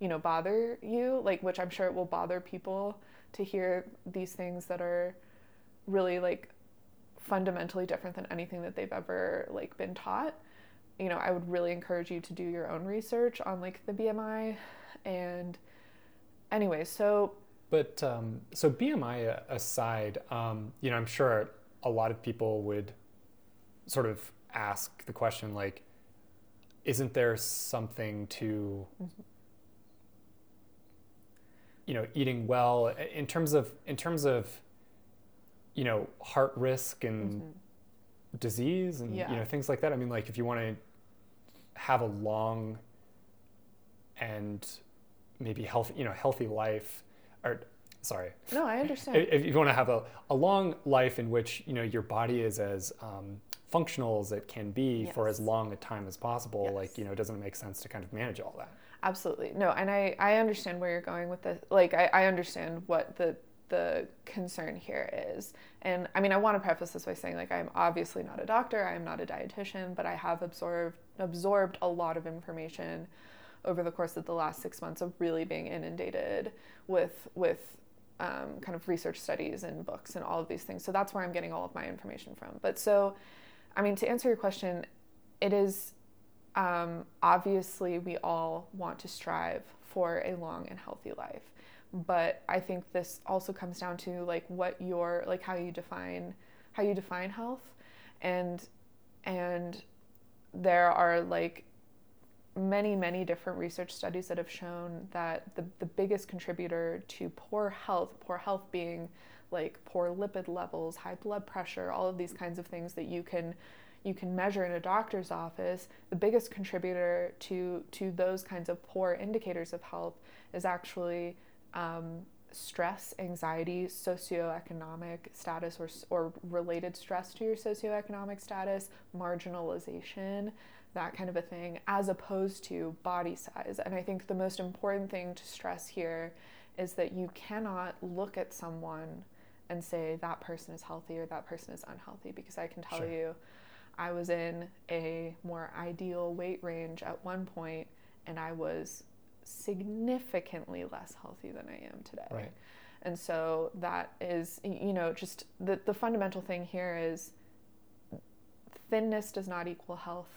you know bother you like which i'm sure it will bother people to hear these things that are really like fundamentally different than anything that they've ever like been taught you know i would really encourage you to do your own research on like the bmi and anyway so but um, so bmi aside um, you know i'm sure a lot of people would sort of ask the question like isn't there something to mm-hmm. You know eating well in terms of in terms of you know heart risk and mm-hmm. disease and yeah. you know things like that i mean like if you want to have a long and maybe healthy you know healthy life or sorry no i understand if you want to have a, a long life in which you know your body is as um, functional as it can be yes. for as long a time as possible yes. like you know it doesn't make sense to kind of manage all that absolutely. No and i i understand where you're going with this like i, I understand what the the concern here is. And i mean i want to preface this by saying like i'm obviously not a doctor i'm not a dietitian but i have absorbed absorbed a lot of information over the course of the last six months of really being inundated with with um, kind of research studies and books and all of these things. So that's where i'm getting all of my information from. But so I mean, to answer your question, it is um, obviously we all want to strive for a long and healthy life. But I think this also comes down to like what your like how you define how you define health and and there are like many many different research studies that have shown that the, the biggest contributor to poor health poor health being like poor lipid levels, high blood pressure, all of these kinds of things that you can you can measure in a doctor's office, the biggest contributor to to those kinds of poor indicators of health is actually um, stress, anxiety, socioeconomic status, or or related stress to your socioeconomic status, marginalization, that kind of a thing, as opposed to body size. And I think the most important thing to stress here is that you cannot look at someone and say that person is healthy or that person is unhealthy because I can tell sure. you I was in a more ideal weight range at one point and I was significantly less healthy than I am today. Right. And so that is, you know, just the, the fundamental thing here is thinness does not equal health.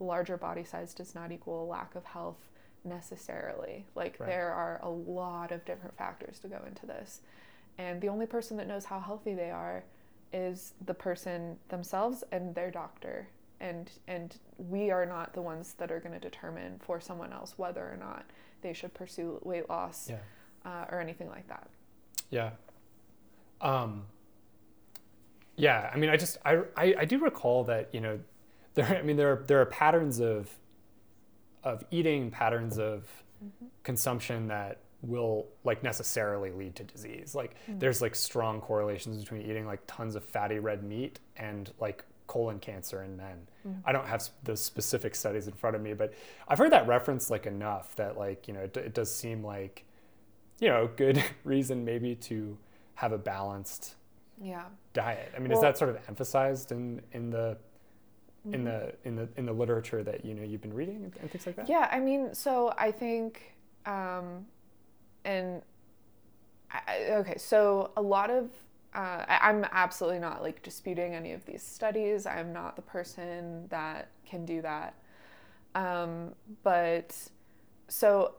Larger body size does not equal a lack of health necessarily. Like right. there are a lot of different factors to go into this. And the only person that knows how healthy they are is the person themselves and their doctor. And and we are not the ones that are going to determine for someone else whether or not they should pursue weight loss yeah. uh, or anything like that. Yeah. Um, yeah. I mean, I just I, I I do recall that you know there I mean there are, there are patterns of of eating patterns of mm-hmm. consumption that will like necessarily lead to disease. Like mm. there's like strong correlations between eating like tons of fatty red meat and like colon cancer in men. Mm. I don't have the specific studies in front of me, but I've heard that reference like enough that like, you know, it, it does seem like you know, good reason maybe to have a balanced yeah diet. I mean, well, is that sort of emphasized in in the in mm-hmm. the in the in the literature that you know you've been reading and, and things like that? Yeah, I mean, so I think um, and I, okay, so a lot of uh, I, I'm absolutely not like disputing any of these studies. I'm not the person that can do that. Um, but so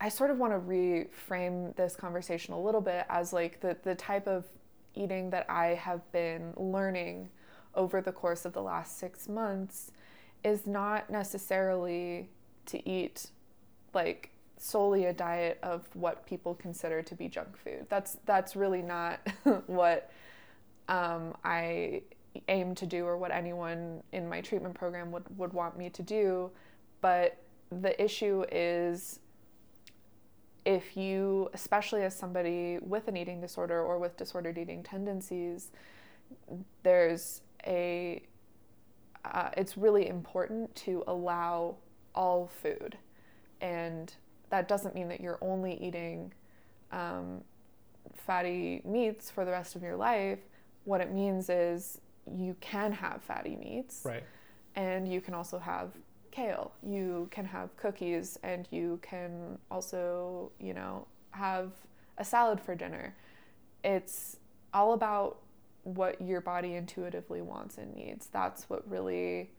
I sort of want to reframe this conversation a little bit as like the, the type of eating that I have been learning over the course of the last six months is not necessarily to eat like solely a diet of what people consider to be junk food. That's that's really not what um, I aim to do or what anyone in my treatment program would, would want me to do. But the issue is if you, especially as somebody with an eating disorder or with disordered eating tendencies, there's a, uh, it's really important to allow all food. And that doesn't mean that you're only eating um, fatty meats for the rest of your life. What it means is you can have fatty meats. Right. And you can also have kale. You can have cookies and you can also, you know, have a salad for dinner. It's all about what your body intuitively wants and needs. That's what really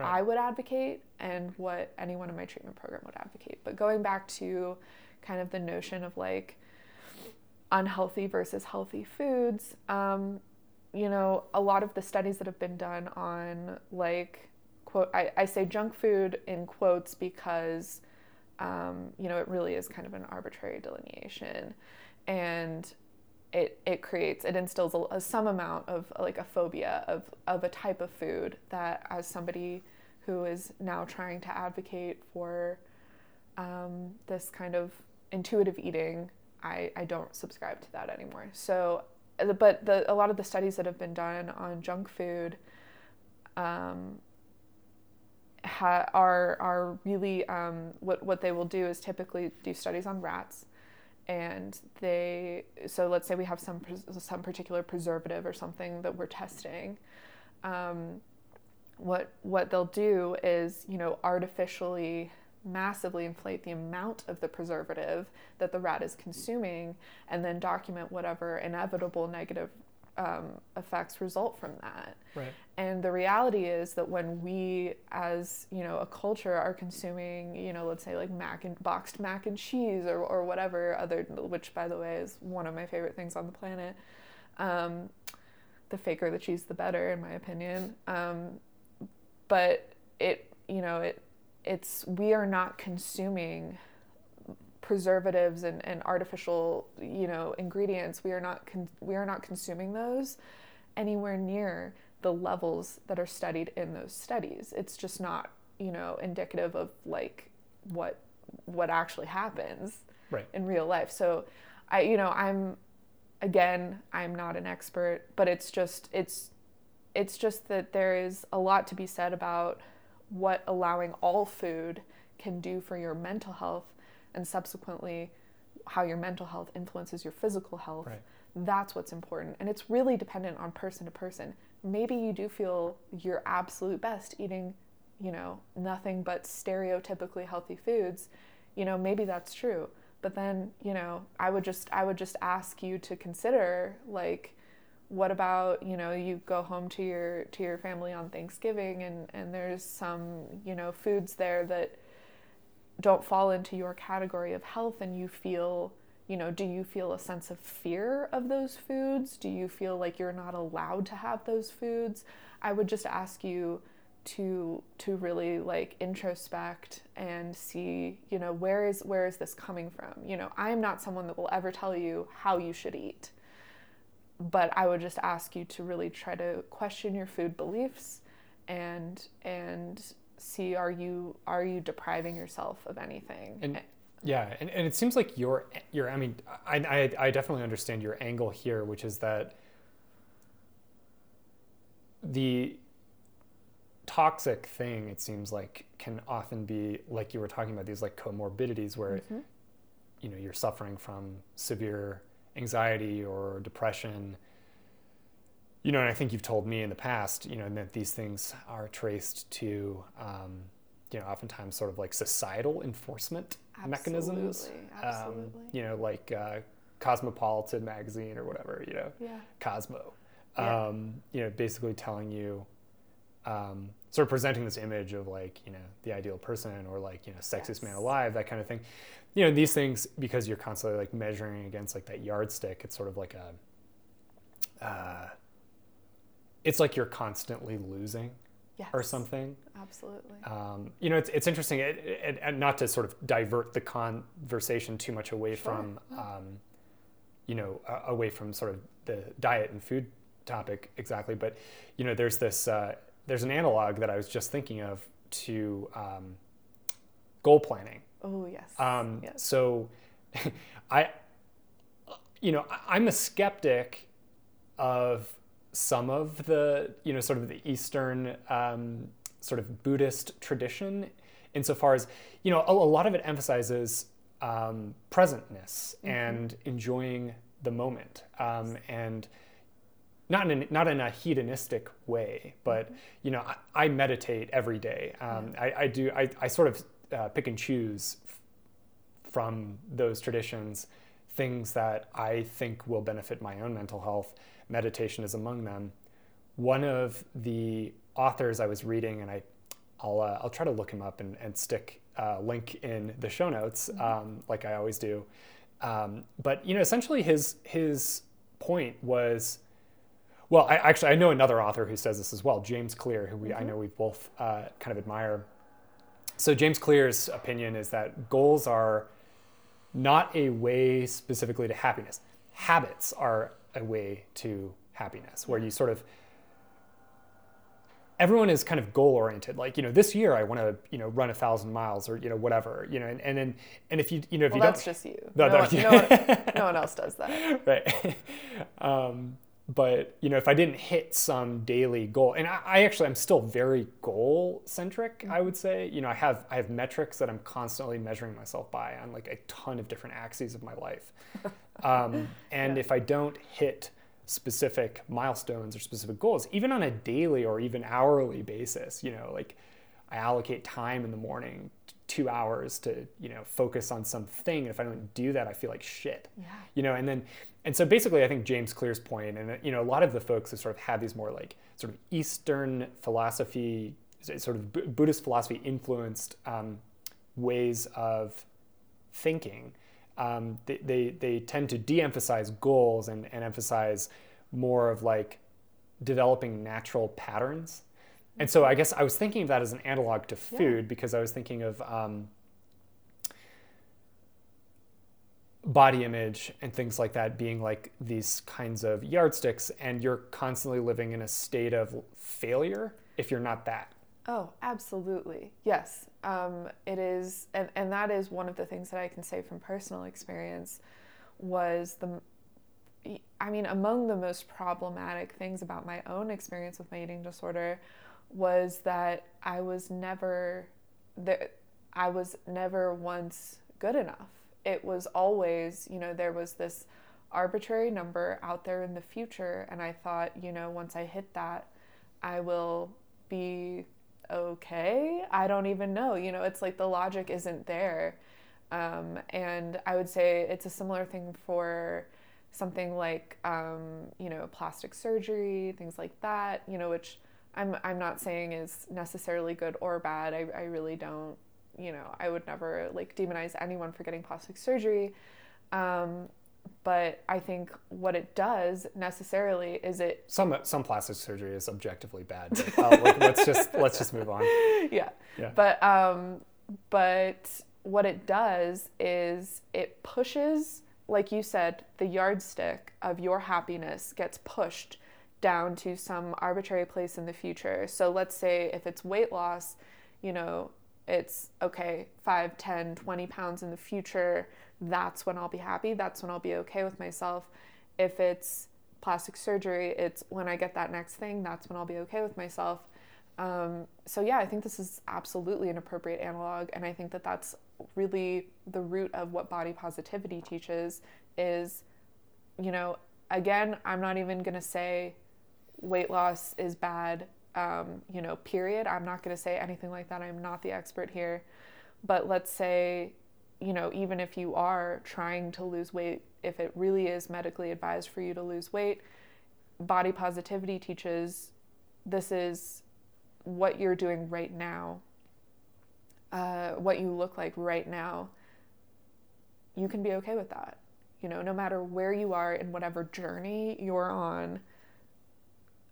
right. I would advocate and what anyone in my treatment program would advocate. But going back to kind of the notion of like unhealthy versus healthy foods, um, you know, a lot of the studies that have been done on like quote I, I say junk food in quotes because um, you know it really is kind of an arbitrary delineation and it, it creates it instills a, some amount of like a phobia of, of a type of food that as somebody who is now trying to advocate for um, this kind of intuitive eating I, I don't subscribe to that anymore. So but the, a lot of the studies that have been done on junk food um, ha- are are really um, what what they will do is typically do studies on rats, and they so let's say we have some some particular preservative or something that we're testing. Um, what what they'll do is you know artificially massively inflate the amount of the preservative that the rat is consuming and then document whatever inevitable negative um, effects result from that. Right. And the reality is that when we, as you know, a culture, are consuming, you know, let's say like mac and boxed mac and cheese or, or whatever other, which by the way is one of my favorite things on the planet. Um, the faker the cheese, the better, in my opinion. Um, but it, you know, it, it's we are not consuming preservatives and, and artificial you know ingredients we are not con- we are not consuming those anywhere near the levels that are studied in those studies it's just not you know indicative of like what what actually happens right. in real life so i you know i'm again i'm not an expert but it's just it's it's just that there is a lot to be said about what allowing all food can do for your mental health and subsequently how your mental health influences your physical health. Right. That's what's important. And it's really dependent on person to person. Maybe you do feel your absolute best eating, you know, nothing but stereotypically healthy foods. You know, maybe that's true. But then, you know, I would just I would just ask you to consider like what about you know you go home to your to your family on Thanksgiving and and there's some you know foods there that don't fall into your category of health and you feel you know do you feel a sense of fear of those foods? Do you feel like you're not allowed to have those foods? I would just ask you to to really like introspect and see you know where is where is this coming from? You know i am not someone that will ever tell you how you should eat but i would just ask you to really try to question your food beliefs and and see are you are you depriving yourself of anything and yeah and, and it seems like your your i mean I, I i definitely understand your angle here which is that the toxic thing it seems like can often be like you were talking about these like comorbidities where mm-hmm. you know you're suffering from severe anxiety or depression you know, and I think you've told me in the past, you know, that these things are traced to, um, you know, oftentimes sort of like societal enforcement absolutely, mechanisms. Absolutely. Um, you know, like uh, Cosmopolitan magazine or whatever, you know, yeah. Cosmo. Yeah. Um, you know, basically telling you, um, sort of presenting this image of like, you know, the ideal person or like, you know, sexiest yes. man alive, that kind of thing. You know, these things, because you're constantly like measuring against like that yardstick, it's sort of like a, uh, it's like you're constantly losing yes, or something. Absolutely. Um, you know, it's, it's interesting, it, it, and not to sort of divert the conversation too much away sure. from, um, you know, uh, away from sort of the diet and food topic exactly. But, you know, there's this, uh, there's an analog that I was just thinking of to um, goal planning. Oh, yes. Um, yes. So I, you know, I'm a skeptic of some of the, you know, sort of the Eastern um, sort of Buddhist tradition, insofar as, you know, a, a lot of it emphasizes um, presentness and enjoying the moment um, and not in a, not in a hedonistic way, but you know, I, I meditate every day. Um, I, I do. I, I sort of uh, pick and choose f- from those traditions things that I think will benefit my own mental health. Meditation is among them. One of the authors I was reading, and I, I'll uh, I'll try to look him up and, and stick a link in the show notes, um, like I always do. Um, but you know, essentially, his his point was well, I, actually, I know another author who says this as well, James Clear, who we, I know we both uh, kind of admire. So, James Clear's opinion is that goals are not a way specifically to happiness. Habits are a way to happiness, where you sort of everyone is kind of goal oriented. Like, you know, this year I want to, you know, run a thousand miles or, you know, whatever, you know, and, and then, and if you, you know, if Well, you don't, that's just you. No, No, no, one, no, one, no one else does that. right. um, but you know, if I didn't hit some daily goal, and I, I actually I'm still very goal centric, I would say. You know, I have I have metrics that I'm constantly measuring myself by on like a ton of different axes of my life. Um, and if I don't hit specific milestones or specific goals, even on a daily or even hourly basis, you know, like I allocate time in the morning, two hours to, you know, focus on something. And if I don't do that, I feel like shit. Yeah. You know, and then, and so basically, I think James Clear's point, and, you know, a lot of the folks who sort of have these more like sort of Eastern philosophy, sort of Bu- Buddhist philosophy influenced um, ways of thinking, um, they, they, they tend to de emphasize goals and, and emphasize more of like developing natural patterns. And so I guess I was thinking of that as an analog to food because I was thinking of um, body image and things like that being like these kinds of yardsticks, and you're constantly living in a state of failure if you're not that. Oh, absolutely. Yes. Um, it is, and, and that is one of the things that I can say from personal experience was the, I mean, among the most problematic things about my own experience with my eating disorder was that I was never there, I was never once good enough. It was always, you know, there was this arbitrary number out there in the future, and I thought, you know, once I hit that, I will be okay. I don't even know. You know, it's like the logic isn't there. Um, and I would say it's a similar thing for something like, um, you know, plastic surgery, things like that, you know, which I'm, I'm not saying is necessarily good or bad. I, I really don't, you know, I would never like demonize anyone for getting plastic surgery. Um, but I think what it does necessarily is it Some some plastic surgery is objectively bad. But, uh, like, let's just let's just move on. yeah. Yeah. But um, but what it does is it pushes, like you said, the yardstick of your happiness gets pushed down to some arbitrary place in the future. So let's say if it's weight loss, you know, it's okay, 5, 10, 20 pounds in the future, that's when I'll be happy. That's when I'll be okay with myself. If it's plastic surgery, it's when I get that next thing, that's when I'll be okay with myself. Um, so yeah, I think this is absolutely an appropriate analog, and I think that that's really the root of what body positivity teaches. Is, you know, again, I'm not even gonna say weight loss is bad. Um, you know, period. I'm not gonna say anything like that. I'm not the expert here, but let's say, you know, even if you are trying to lose weight, if it really is medically advised for you to lose weight, body positivity teaches this is what you're doing right now, uh, what you look like right now, you can be okay with that. You know, no matter where you are in whatever journey you're on,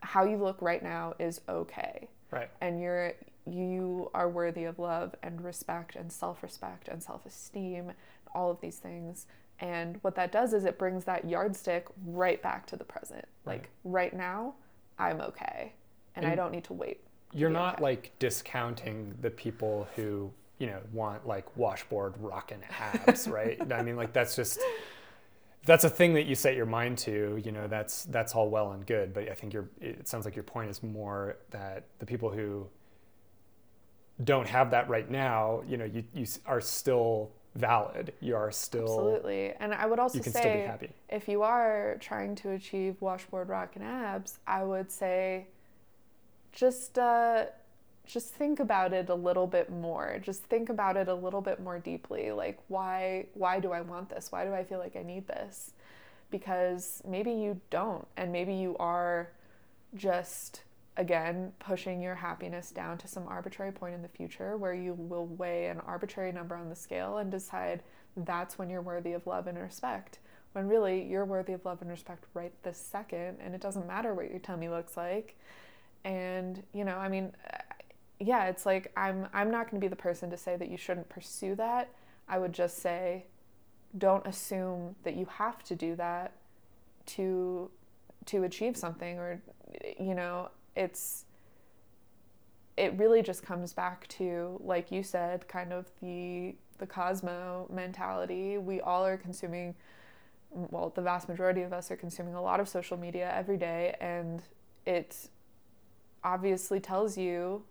how you look right now is okay. Right. And you're you are worthy of love and respect and self-respect and self-esteem, all of these things. And what that does is it brings that yardstick right back to the present. Like right now, I'm okay. And, I don't need to wait. You're not okay. like discounting the people who you know want like washboard rocking abs, right? I mean, like that's just that's a thing that you set your mind to. You know, that's that's all well and good. But I think your it sounds like your point is more that the people who don't have that right now, you know, you, you are still valid. You are still absolutely. And I would also you can say, still be happy. if you are trying to achieve washboard rock and abs, I would say, just uh, just think about it a little bit more. Just think about it a little bit more deeply. Like why why do I want this? Why do I feel like I need this? Because maybe you don't, and maybe you are just again, pushing your happiness down to some arbitrary point in the future where you will weigh an arbitrary number on the scale and decide that's when you're worthy of love and respect. When really you're worthy of love and respect right this second, and it doesn't matter what your tummy looks like. And, you know, I mean, uh, yeah, it's like I'm I'm not going to be the person to say that you shouldn't pursue that. I would just say don't assume that you have to do that to to achieve something or you know it's it really just comes back to like you said kind of the the cosmo mentality. We all are consuming well the vast majority of us are consuming a lot of social media every day and it obviously tells you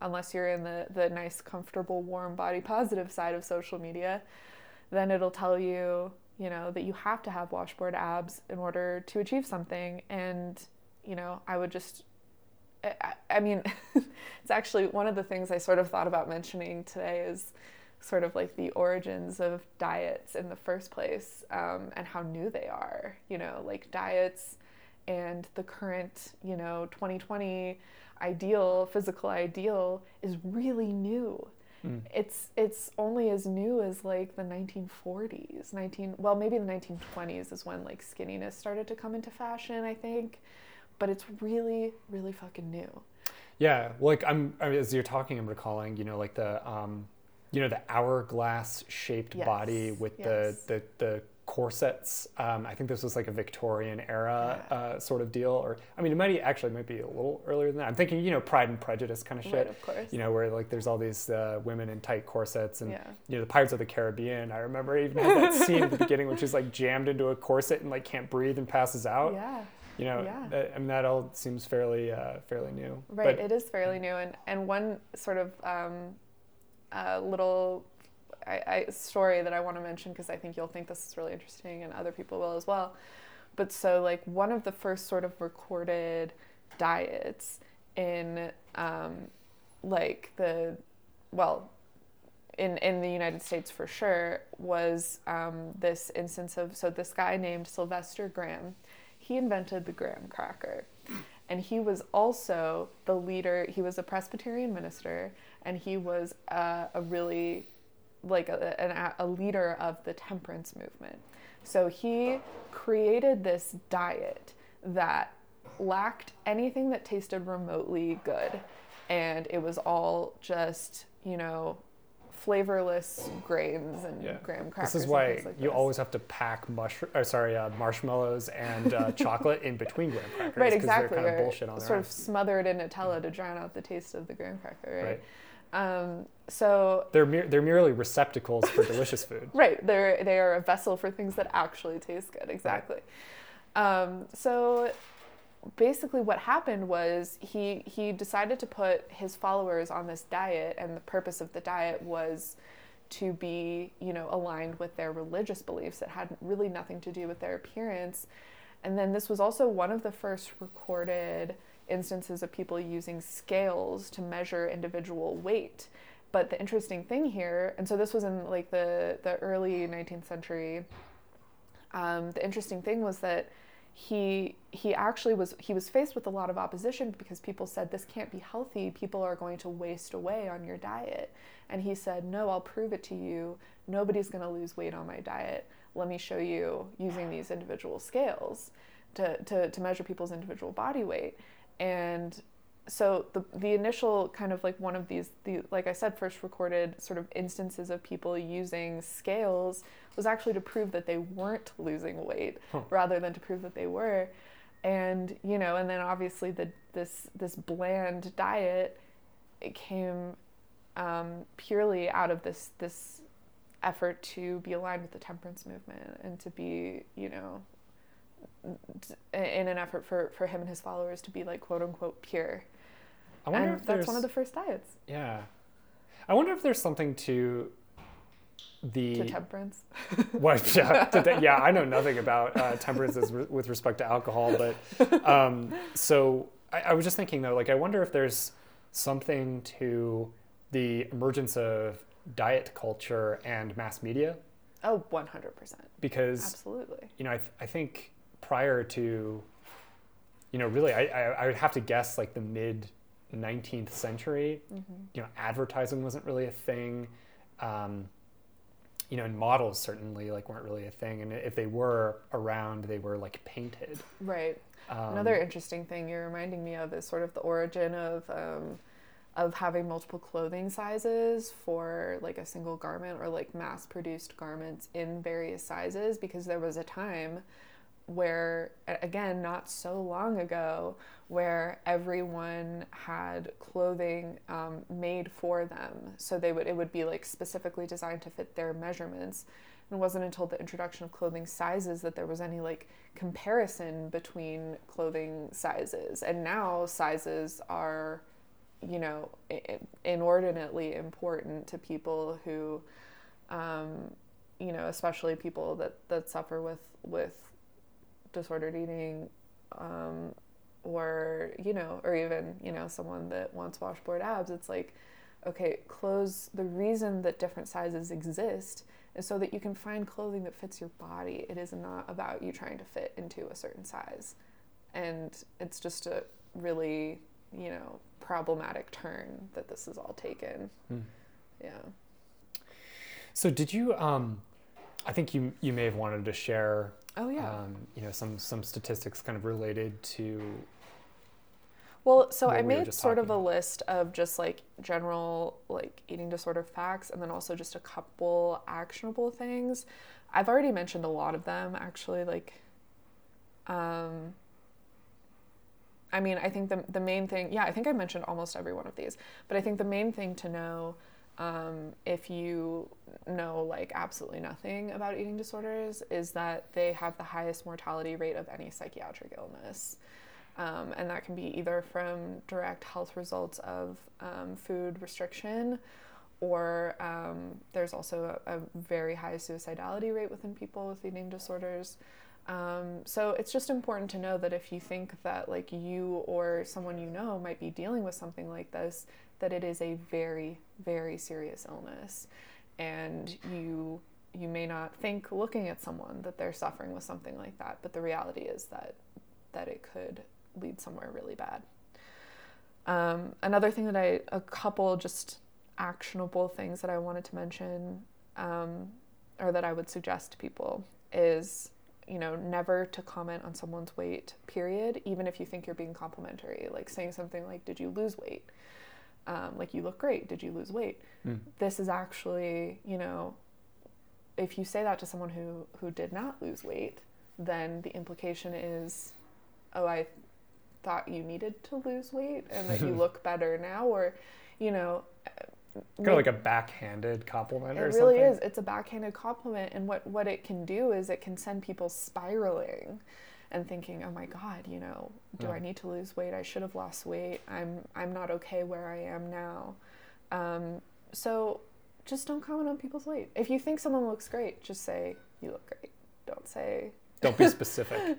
unless you're in the the nice comfortable warm body positive side of social media then it'll tell you you know that you have to have washboard abs in order to achieve something. And you know i would just I, I mean, it's actually one of the things I sort of thought about mentioning today is sort of like the origins of diets in the first place um, and how new they are. You know, like diets and the current, you know, 2020 ideal, physical ideal is really new. Mm. It's it's only as new as like the 1940s, 19 well maybe the 1920s is when like skinniness started to come into fashion, I think but it's really really fucking new yeah like i'm as you're talking i'm recalling you know like the um you know the hourglass shaped yes. body with yes. the the the corsets um, i think this was like a victorian era yeah. uh, sort of deal or i mean it might actually might be a little earlier than that i'm thinking you know pride and prejudice kind of shit right, of course. you know where like there's all these uh, women in tight corsets and yeah. you know the pirates of the caribbean i remember even had that scene at the beginning which is like jammed into a corset and like can't breathe and passes out yeah you know, yeah. that, I mean, that all seems fairly uh, fairly new. Right, but, it is fairly new, and and one sort of um, uh, little I, I, story that I want to mention because I think you'll think this is really interesting, and other people will as well. But so, like one of the first sort of recorded diets in um, like the well in in the United States for sure was um, this instance of so this guy named Sylvester Graham he invented the graham cracker. And he was also the leader, he was a Presbyterian minister, and he was a, a really like a, a, a leader of the temperance movement. So he created this diet that lacked anything that tasted remotely good. And it was all just, you know, flavorless grains and yeah. graham crackers. This is why like you this. always have to pack mush- or sorry, uh, marshmallows and uh, chocolate in between graham crackers. Right, exactly. They're kind of bullshit on sort of smothered in Nutella to drown out the taste of the graham cracker, right? right. Um, so they're mer- they're merely receptacles for delicious food. Right, they're they are a vessel for things that actually taste good. Exactly. Right. Um, so basically what happened was he he decided to put his followers on this diet and the purpose of the diet was to be you know aligned with their religious beliefs it had really nothing to do with their appearance. And then this was also one of the first recorded instances of people using scales to measure individual weight. But the interesting thing here and so this was in like the the early 19th century um, the interesting thing was that he he actually was he was faced with a lot of opposition because people said this can't be healthy. People are going to waste away on your diet. And he said no i'll prove it to you. Nobody's going to lose weight on my diet. Let me show you using these individual scales to, to, to measure people's individual body weight. And so the the initial kind of like one of these the like I said first recorded sort of instances of people using scales was actually to prove that they weren't losing weight huh. rather than to prove that they were and you know and then obviously the this this bland diet it came um, purely out of this this effort to be aligned with the temperance movement and to be, you know, in an effort for, for him and his followers to be like quote unquote pure. I wonder and if that's one of the first diets. Yeah. I wonder if there's something to the to temperance. what? Yeah, yeah. I know nothing about uh, temperance re- with respect to alcohol, but um, so I, I was just thinking though, like I wonder if there's something to the emergence of diet culture and mass media. Oh, 100%. Because, absolutely. You know, I, th- I think prior to, you know, really, I, I, I would have to guess like the mid 19th century, mm-hmm. you know, advertising wasn't really a thing. Um, you know, and models certainly like weren't really a thing. And if they were around, they were like painted. Right. Um, Another interesting thing you're reminding me of is sort of the origin of um, of having multiple clothing sizes for like a single garment or like mass produced garments in various sizes because there was a time where again not so long ago where everyone had clothing um, made for them. So they would it would be like specifically designed to fit their measurements. And it wasn't until the introduction of clothing sizes that there was any like comparison between clothing sizes. And now sizes are you know inordinately important to people who um, you know especially people that that suffer with with disordered eating um, or you know or even you know someone that wants washboard abs it's like okay clothes the reason that different sizes exist is so that you can find clothing that fits your body. It is not about you trying to fit into a certain size. And it's just a really you know problematic turn that this has all taken. Mm. yeah. So did you um i think you you may have wanted to share Oh yeah. Um, you know some some statistics kind of related to. Well, so I we made sort of a about. list of just like general like eating disorder facts, and then also just a couple actionable things. I've already mentioned a lot of them actually. Like, um, I mean, I think the the main thing, yeah, I think I mentioned almost every one of these, but I think the main thing to know um, if you know like absolutely nothing about eating disorders is that they have the highest mortality rate of any psychiatric illness. Um, and that can be either from direct health results of um, food restriction or um, there's also a, a, very high suicidality rate within people with eating disorders. Um, so it's just important to know that if you think that like you or someone you know might be dealing with something like this, that it is a very, very serious illness. And you you may not think looking at someone that they're suffering with something like that, but the reality is that that it could lead somewhere really bad. Um, another thing that I, a couple just actionable things that I wanted to mention, um, or that I would suggest to people is, you know, never to comment on someone's weight, period, even if you think you're being complimentary. Like saying something like, Did you lose weight? Um, like you look great did you lose weight mm. this is actually you know if you say that to someone who who did not lose weight then the implication is oh i thought you needed to lose weight and that you look better now or you know kind of like a backhanded compliment it or really something. is it's a backhanded compliment and what what it can do is it can send people spiraling and thinking, oh my God, you know, do yeah. I need to lose weight? I should have lost weight. I'm I'm not okay where I am now. Um, so just don't comment on people's weight. If you think someone looks great, just say you look great. Don't say. Don't be specific.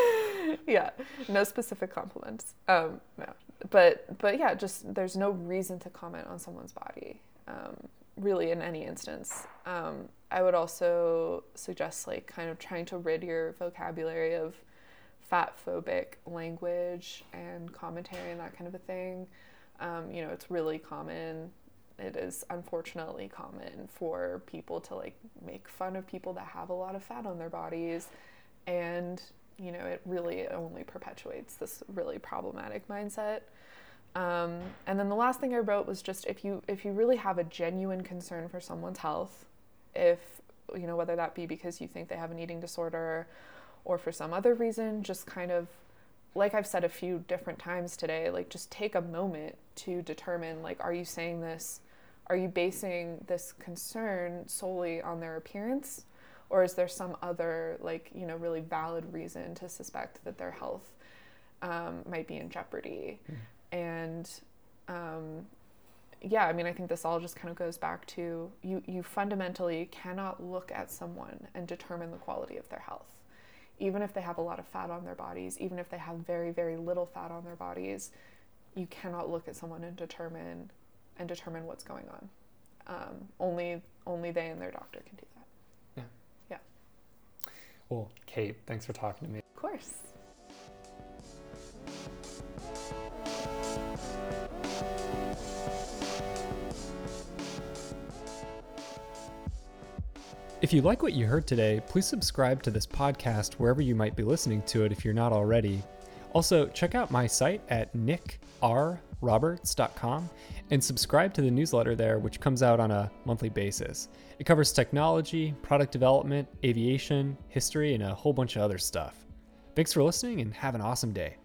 yeah, no specific compliments. Um, no, but but yeah, just there's no reason to comment on someone's body. Um, really in any instance. Um, I would also suggest like kind of trying to rid your vocabulary of fat phobic language and commentary and that kind of a thing. Um, you know, it's really common. It is unfortunately common for people to like make fun of people that have a lot of fat on their bodies. And, you know, it really only perpetuates this really problematic mindset. Um, and then the last thing I wrote was just if you if you really have a genuine concern for someone's health, if you know whether that be because you think they have an eating disorder or for some other reason, just kind of like I've said a few different times today, like just take a moment to determine like are you saying this are you basing this concern solely on their appearance or is there some other like you know really valid reason to suspect that their health um, might be in jeopardy mm. And um, yeah i mean i think this all just kind of goes back to you you fundamentally cannot look at someone and determine the quality of their health even if they have a lot of fat on their bodies even if they have very very little fat on their bodies you cannot look at someone and determine and determine what's going on um, only only they and their doctor can do that Yeah. Yeah. well, Kate, thanks for talking to me. Of course. If you like what you heard today, please subscribe to this podcast wherever you might be listening to it if you're not already. Also, check out my site at nickrroberts.com and subscribe to the newsletter there, which comes out on a monthly basis. It covers technology, product development, aviation, history, and a whole bunch of other stuff. Thanks for listening and have an awesome day.